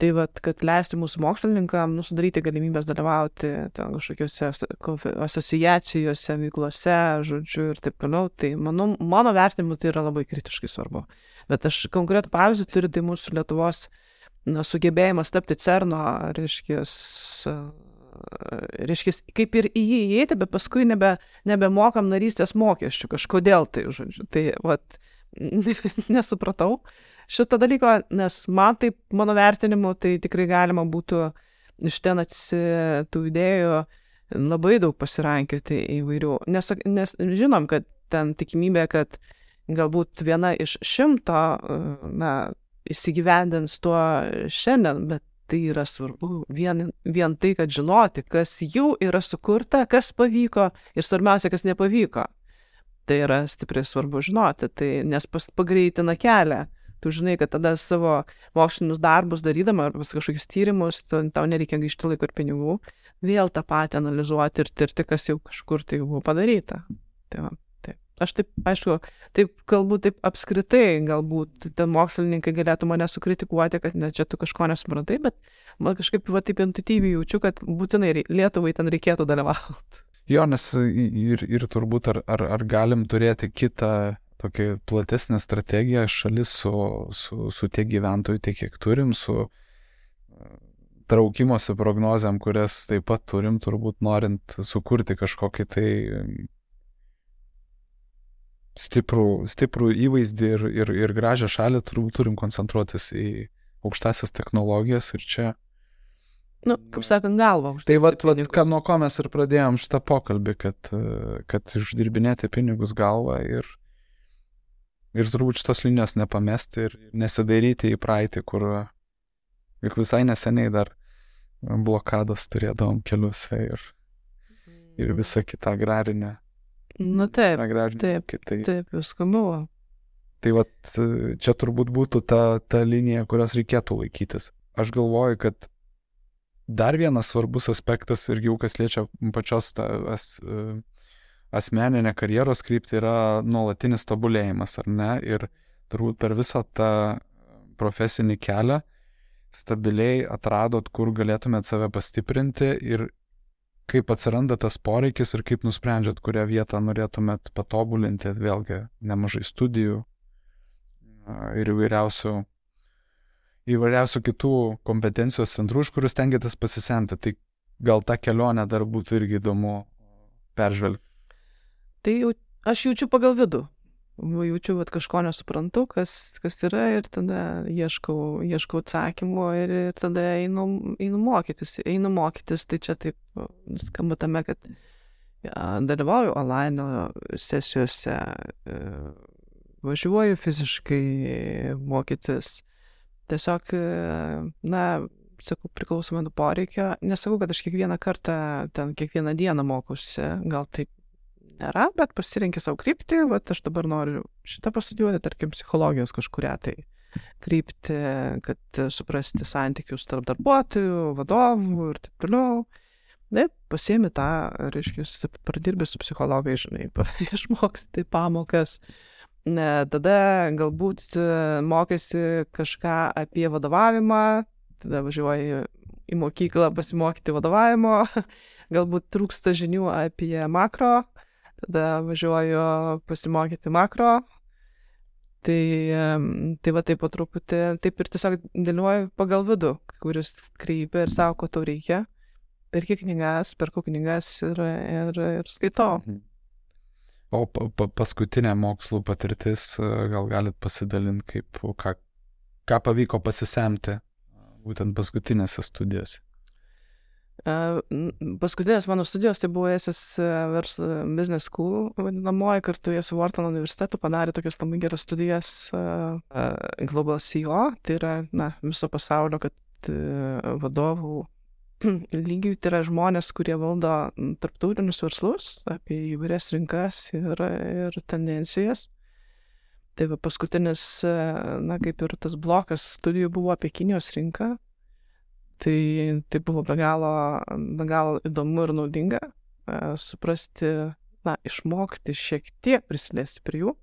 Tai vad, kad leisti mūsų mokslininkam nu, sudaryti galimybės dalyvauti ten kažkokiuose asociacijose, veiklose, žodžiu, ir taip toliau, tai manau, mano vertinimu tai yra labai kritiškai svarbu. Bet aš konkretų pavyzdį turiu, tai mūsų Lietuvos na, sugebėjimas tapti CERNO, reiškia, reiškia, kaip ir į jį įeiti, bet paskui nebe, nebemokam narystės mokesčių, kažkodėl tai, žodžiu. Tai, vad, [laughs] nesupratau šito dalyko, nes man taip, mano vertinimu, tai tikrai galima būtų iš ten atsitų idėjų labai daug pasirankioti įvairių. Nes, nes žinom, kad ten tikimybė, kad galbūt viena iš šimto, na, įsigyvendins tuo šiandien, bet tai yra svarbu vien, vien tai, kad žinoti, kas jau yra sukurta, kas pavyko ir svarbiausia, kas nepavyko. Tai yra stipriai svarbu žinoti, tai, nes pagreitina kelią tu žinai, kad tada savo mokslinius darbus darydama arba kažkokius tyrimus, tau nereikia gaišti laiko ir pinigų, vėl tą patį analizuoti ir tirti, kas jau kažkur tai buvo padaryta. Tai va, taip. Aš taip, aišku, taip kalbu taip apskritai, galbūt ten mokslininkai galėtų mane sukritikuoti, kad net čia tu kažko nesuprantai, bet man kažkaip va taip intuityviai jaučiu, kad būtinai Lietuvai ten reikėtų dalyvauti. Jo, nes ir, ir turbūt ar, ar, ar galim turėti kitą tokia platesnė strategija šalis su, su, su tiek gyventojų, tiek kiek turim, su e, traukimosi prognozėm, kurias taip pat turim, turbūt norint sukurti kažkokį tai stiprų, stiprų įvaizdį ir, ir, ir gražią šalį, turbūt turim koncentruotis į aukštasias technologijas ir čia. Nu, kaip sakant, galva. Tai vad, vad ką, nuo ko mes ir pradėjom šitą pokalbį, kad, kad uždirbinėti pinigus galvą ir, Ir turbūt šitos linijos nepamesti ir nesidairyti į praeitį, kur juk visai neseniai dar blokadas turėdavom keliuose ir, ir visą kitą agrarinę. Na taip, agrarinę, taip, kitai. taip, visko buvo. Tai vat, čia turbūt būtų ta, ta linija, kurios reikėtų laikytis. Aš galvoju, kad dar vienas svarbus aspektas irgi jau kas liečia pačios ta, as, asmeninę karjeros kryptį yra nuolatinis tobulėjimas, ar ne? Ir turbūt per visą tą profesinį kelią stabiliai atradot, kur galėtumėt save pastiprinti ir kaip atsiranda tas poreikis ir kaip nusprendžiat, kurią vietą norėtumėt patobulinti, vėlgi nemažai studijų ir įvairiausių, įvairiausių kitų kompetencijos centrų, iš kurių stengiatės pasisemti. Tai gal tą kelionę dar būtų irgi įdomu peržvelgti. Tai jau, aš jaučiu pagal vidų. Jaučiu, kad kažko nesuprantu, kas, kas yra ir tada ieškau, ieškau atsakymų ir, ir tada einu, einu mokytis. Einu mokytis, tai čia taip skamba tame, kad ja, dalyvauju online sesijose, e, važiuoju fiziškai mokytis. Tiesiog, e, na, sakau, priklausomai nuo poreikio. Nesakau, kad aš kiekvieną kartą, ten kiekvieną dieną mokusi, gal taip nėra, bet pasirinkė savo kryptį, va aš dabar noriu šitą pastudijuoti, tarkim, psichologijos kažkuria tai. kryptį, kad suprasti santykius tarp darbuotojų, vadovų ir taip toliau. Taip, pasiemi tą, reiškia, pradirbi su psichologai, žinai, [laughs] išmoksti pamokas. Ne, tada galbūt e, mokėsi kažką apie vadovavimą, tada važiuoji į mokyklą pasimokyti vadovavimo, [laughs] galbūt trūksta žinių apie makro, tada važiuoju pasimokyti makro. Tai, tai va taip po truputį, taip ir tiesiog dėliuoju pagal vidų, kuris kreipia ir sako, ko tau reikia perki knygas, perku knygas ir, ir, ir skaitau. Mhm. O pa, pa, paskutinė mokslų patirtis, gal galit pasidalinti, kaip, ką, ką pavyko pasisemti būtent paskutinėse studijose? Paskutinės mano studijos tai buvo SS Vers Business School, vadinamoji, kartu jie su Wharton universitetu padarė tokias labai geras studijas Global CEO, tai yra na, viso pasaulio, kad vadovų [clears throat] lygiai tai yra žmonės, kurie valdo tarptautinius verslus, apie įvairias rinkas ir, ir tendencijas. Tai va, paskutinis, na, kaip ir tas blokas studijų buvo apie Kinijos rinką. Tai, tai buvo be galo, be galo įdomu ir naudinga suprasti, na, išmokti šiek tiek prisiliesti prie jų.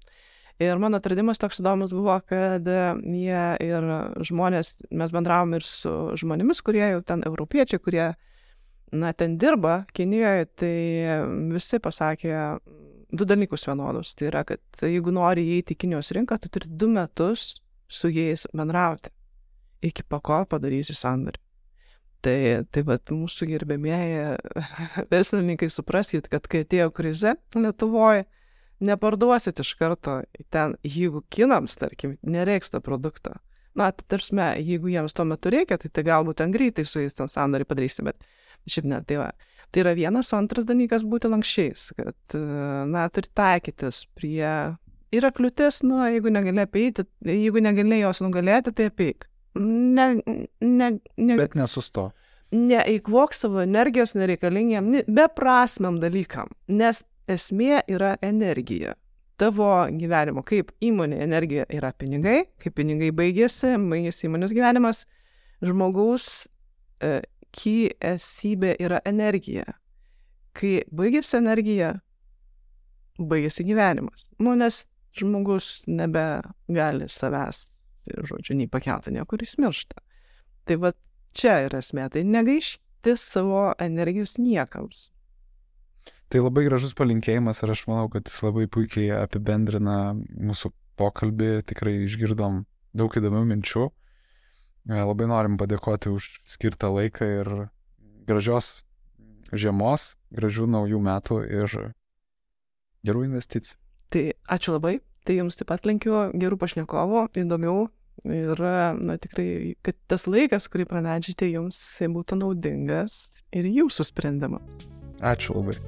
Ir mano atradimas toks įdomus buvo, kad jie ir žmonės, mes bendravom ir su žmonėmis, kurie jau ten europiečiai, kurie, na, ten dirba Kinijoje, tai visi pasakė du dalykus vienodus. Tai yra, kad jeigu nori įeiti į Kinijos rinką, tu turi du metus su jais bendrauti, iki pakol padarysi sandorį. Tai, tai vad mūsų gerbėmėjai [laughs] verslininkai suprasit, kad kai atėjo krize Lietuvoje, neparduosit iš karto ten, jeigu kinams, tarkim, nereiks to produkto. Na, tai tarsi, jeigu jiems tuo metu reikia, tai, tai galbūt ten greitai su jais ten sandorį padarysi, bet šiaip ne, tai va. Tai yra vienas, o antras dalykas būti lankščiais, kad, na, turi taikytis prie... Yra kliūtis, nu, jeigu negali apeiti, jeigu negali jos nugalėti, tai apeik. Ne, ne, ne, bet nesusto. Neeikvok savo energijos nereikalingiem, beprasmiam dalykam, nes esmė yra energija. Tavo gyvenimo, kaip įmonė energija yra pinigai, kaip pinigai baigėsi, baigėsi įmonės gyvenimas, žmogaus e, ky esybė yra energija. Kai baigėsi energija, baigėsi gyvenimas. Nu, nes žmogus nebegali savęs, žodžiu, nei pakelti, niekur jis miršta. Tai va čia yra esmė, tai negaišti savo energijos niekams. Tai labai gražus palinkėjimas ir aš manau, kad jis labai puikiai apibendrina mūsų pokalbį, tikrai išgirdom daug įdomių minčių. E, labai norim padėkoti už skirtą laiką ir gražios žiemos, gražių naujų metų ir gerų investicijų. Tai ačiū labai, tai jums taip pat linkiu gerų pašnekovų, įdomių ir na, tikrai, kad tas laikas, kurį praleidžiate, jums būtų naudingas ir jūsų sprendimams. Ačiū labai.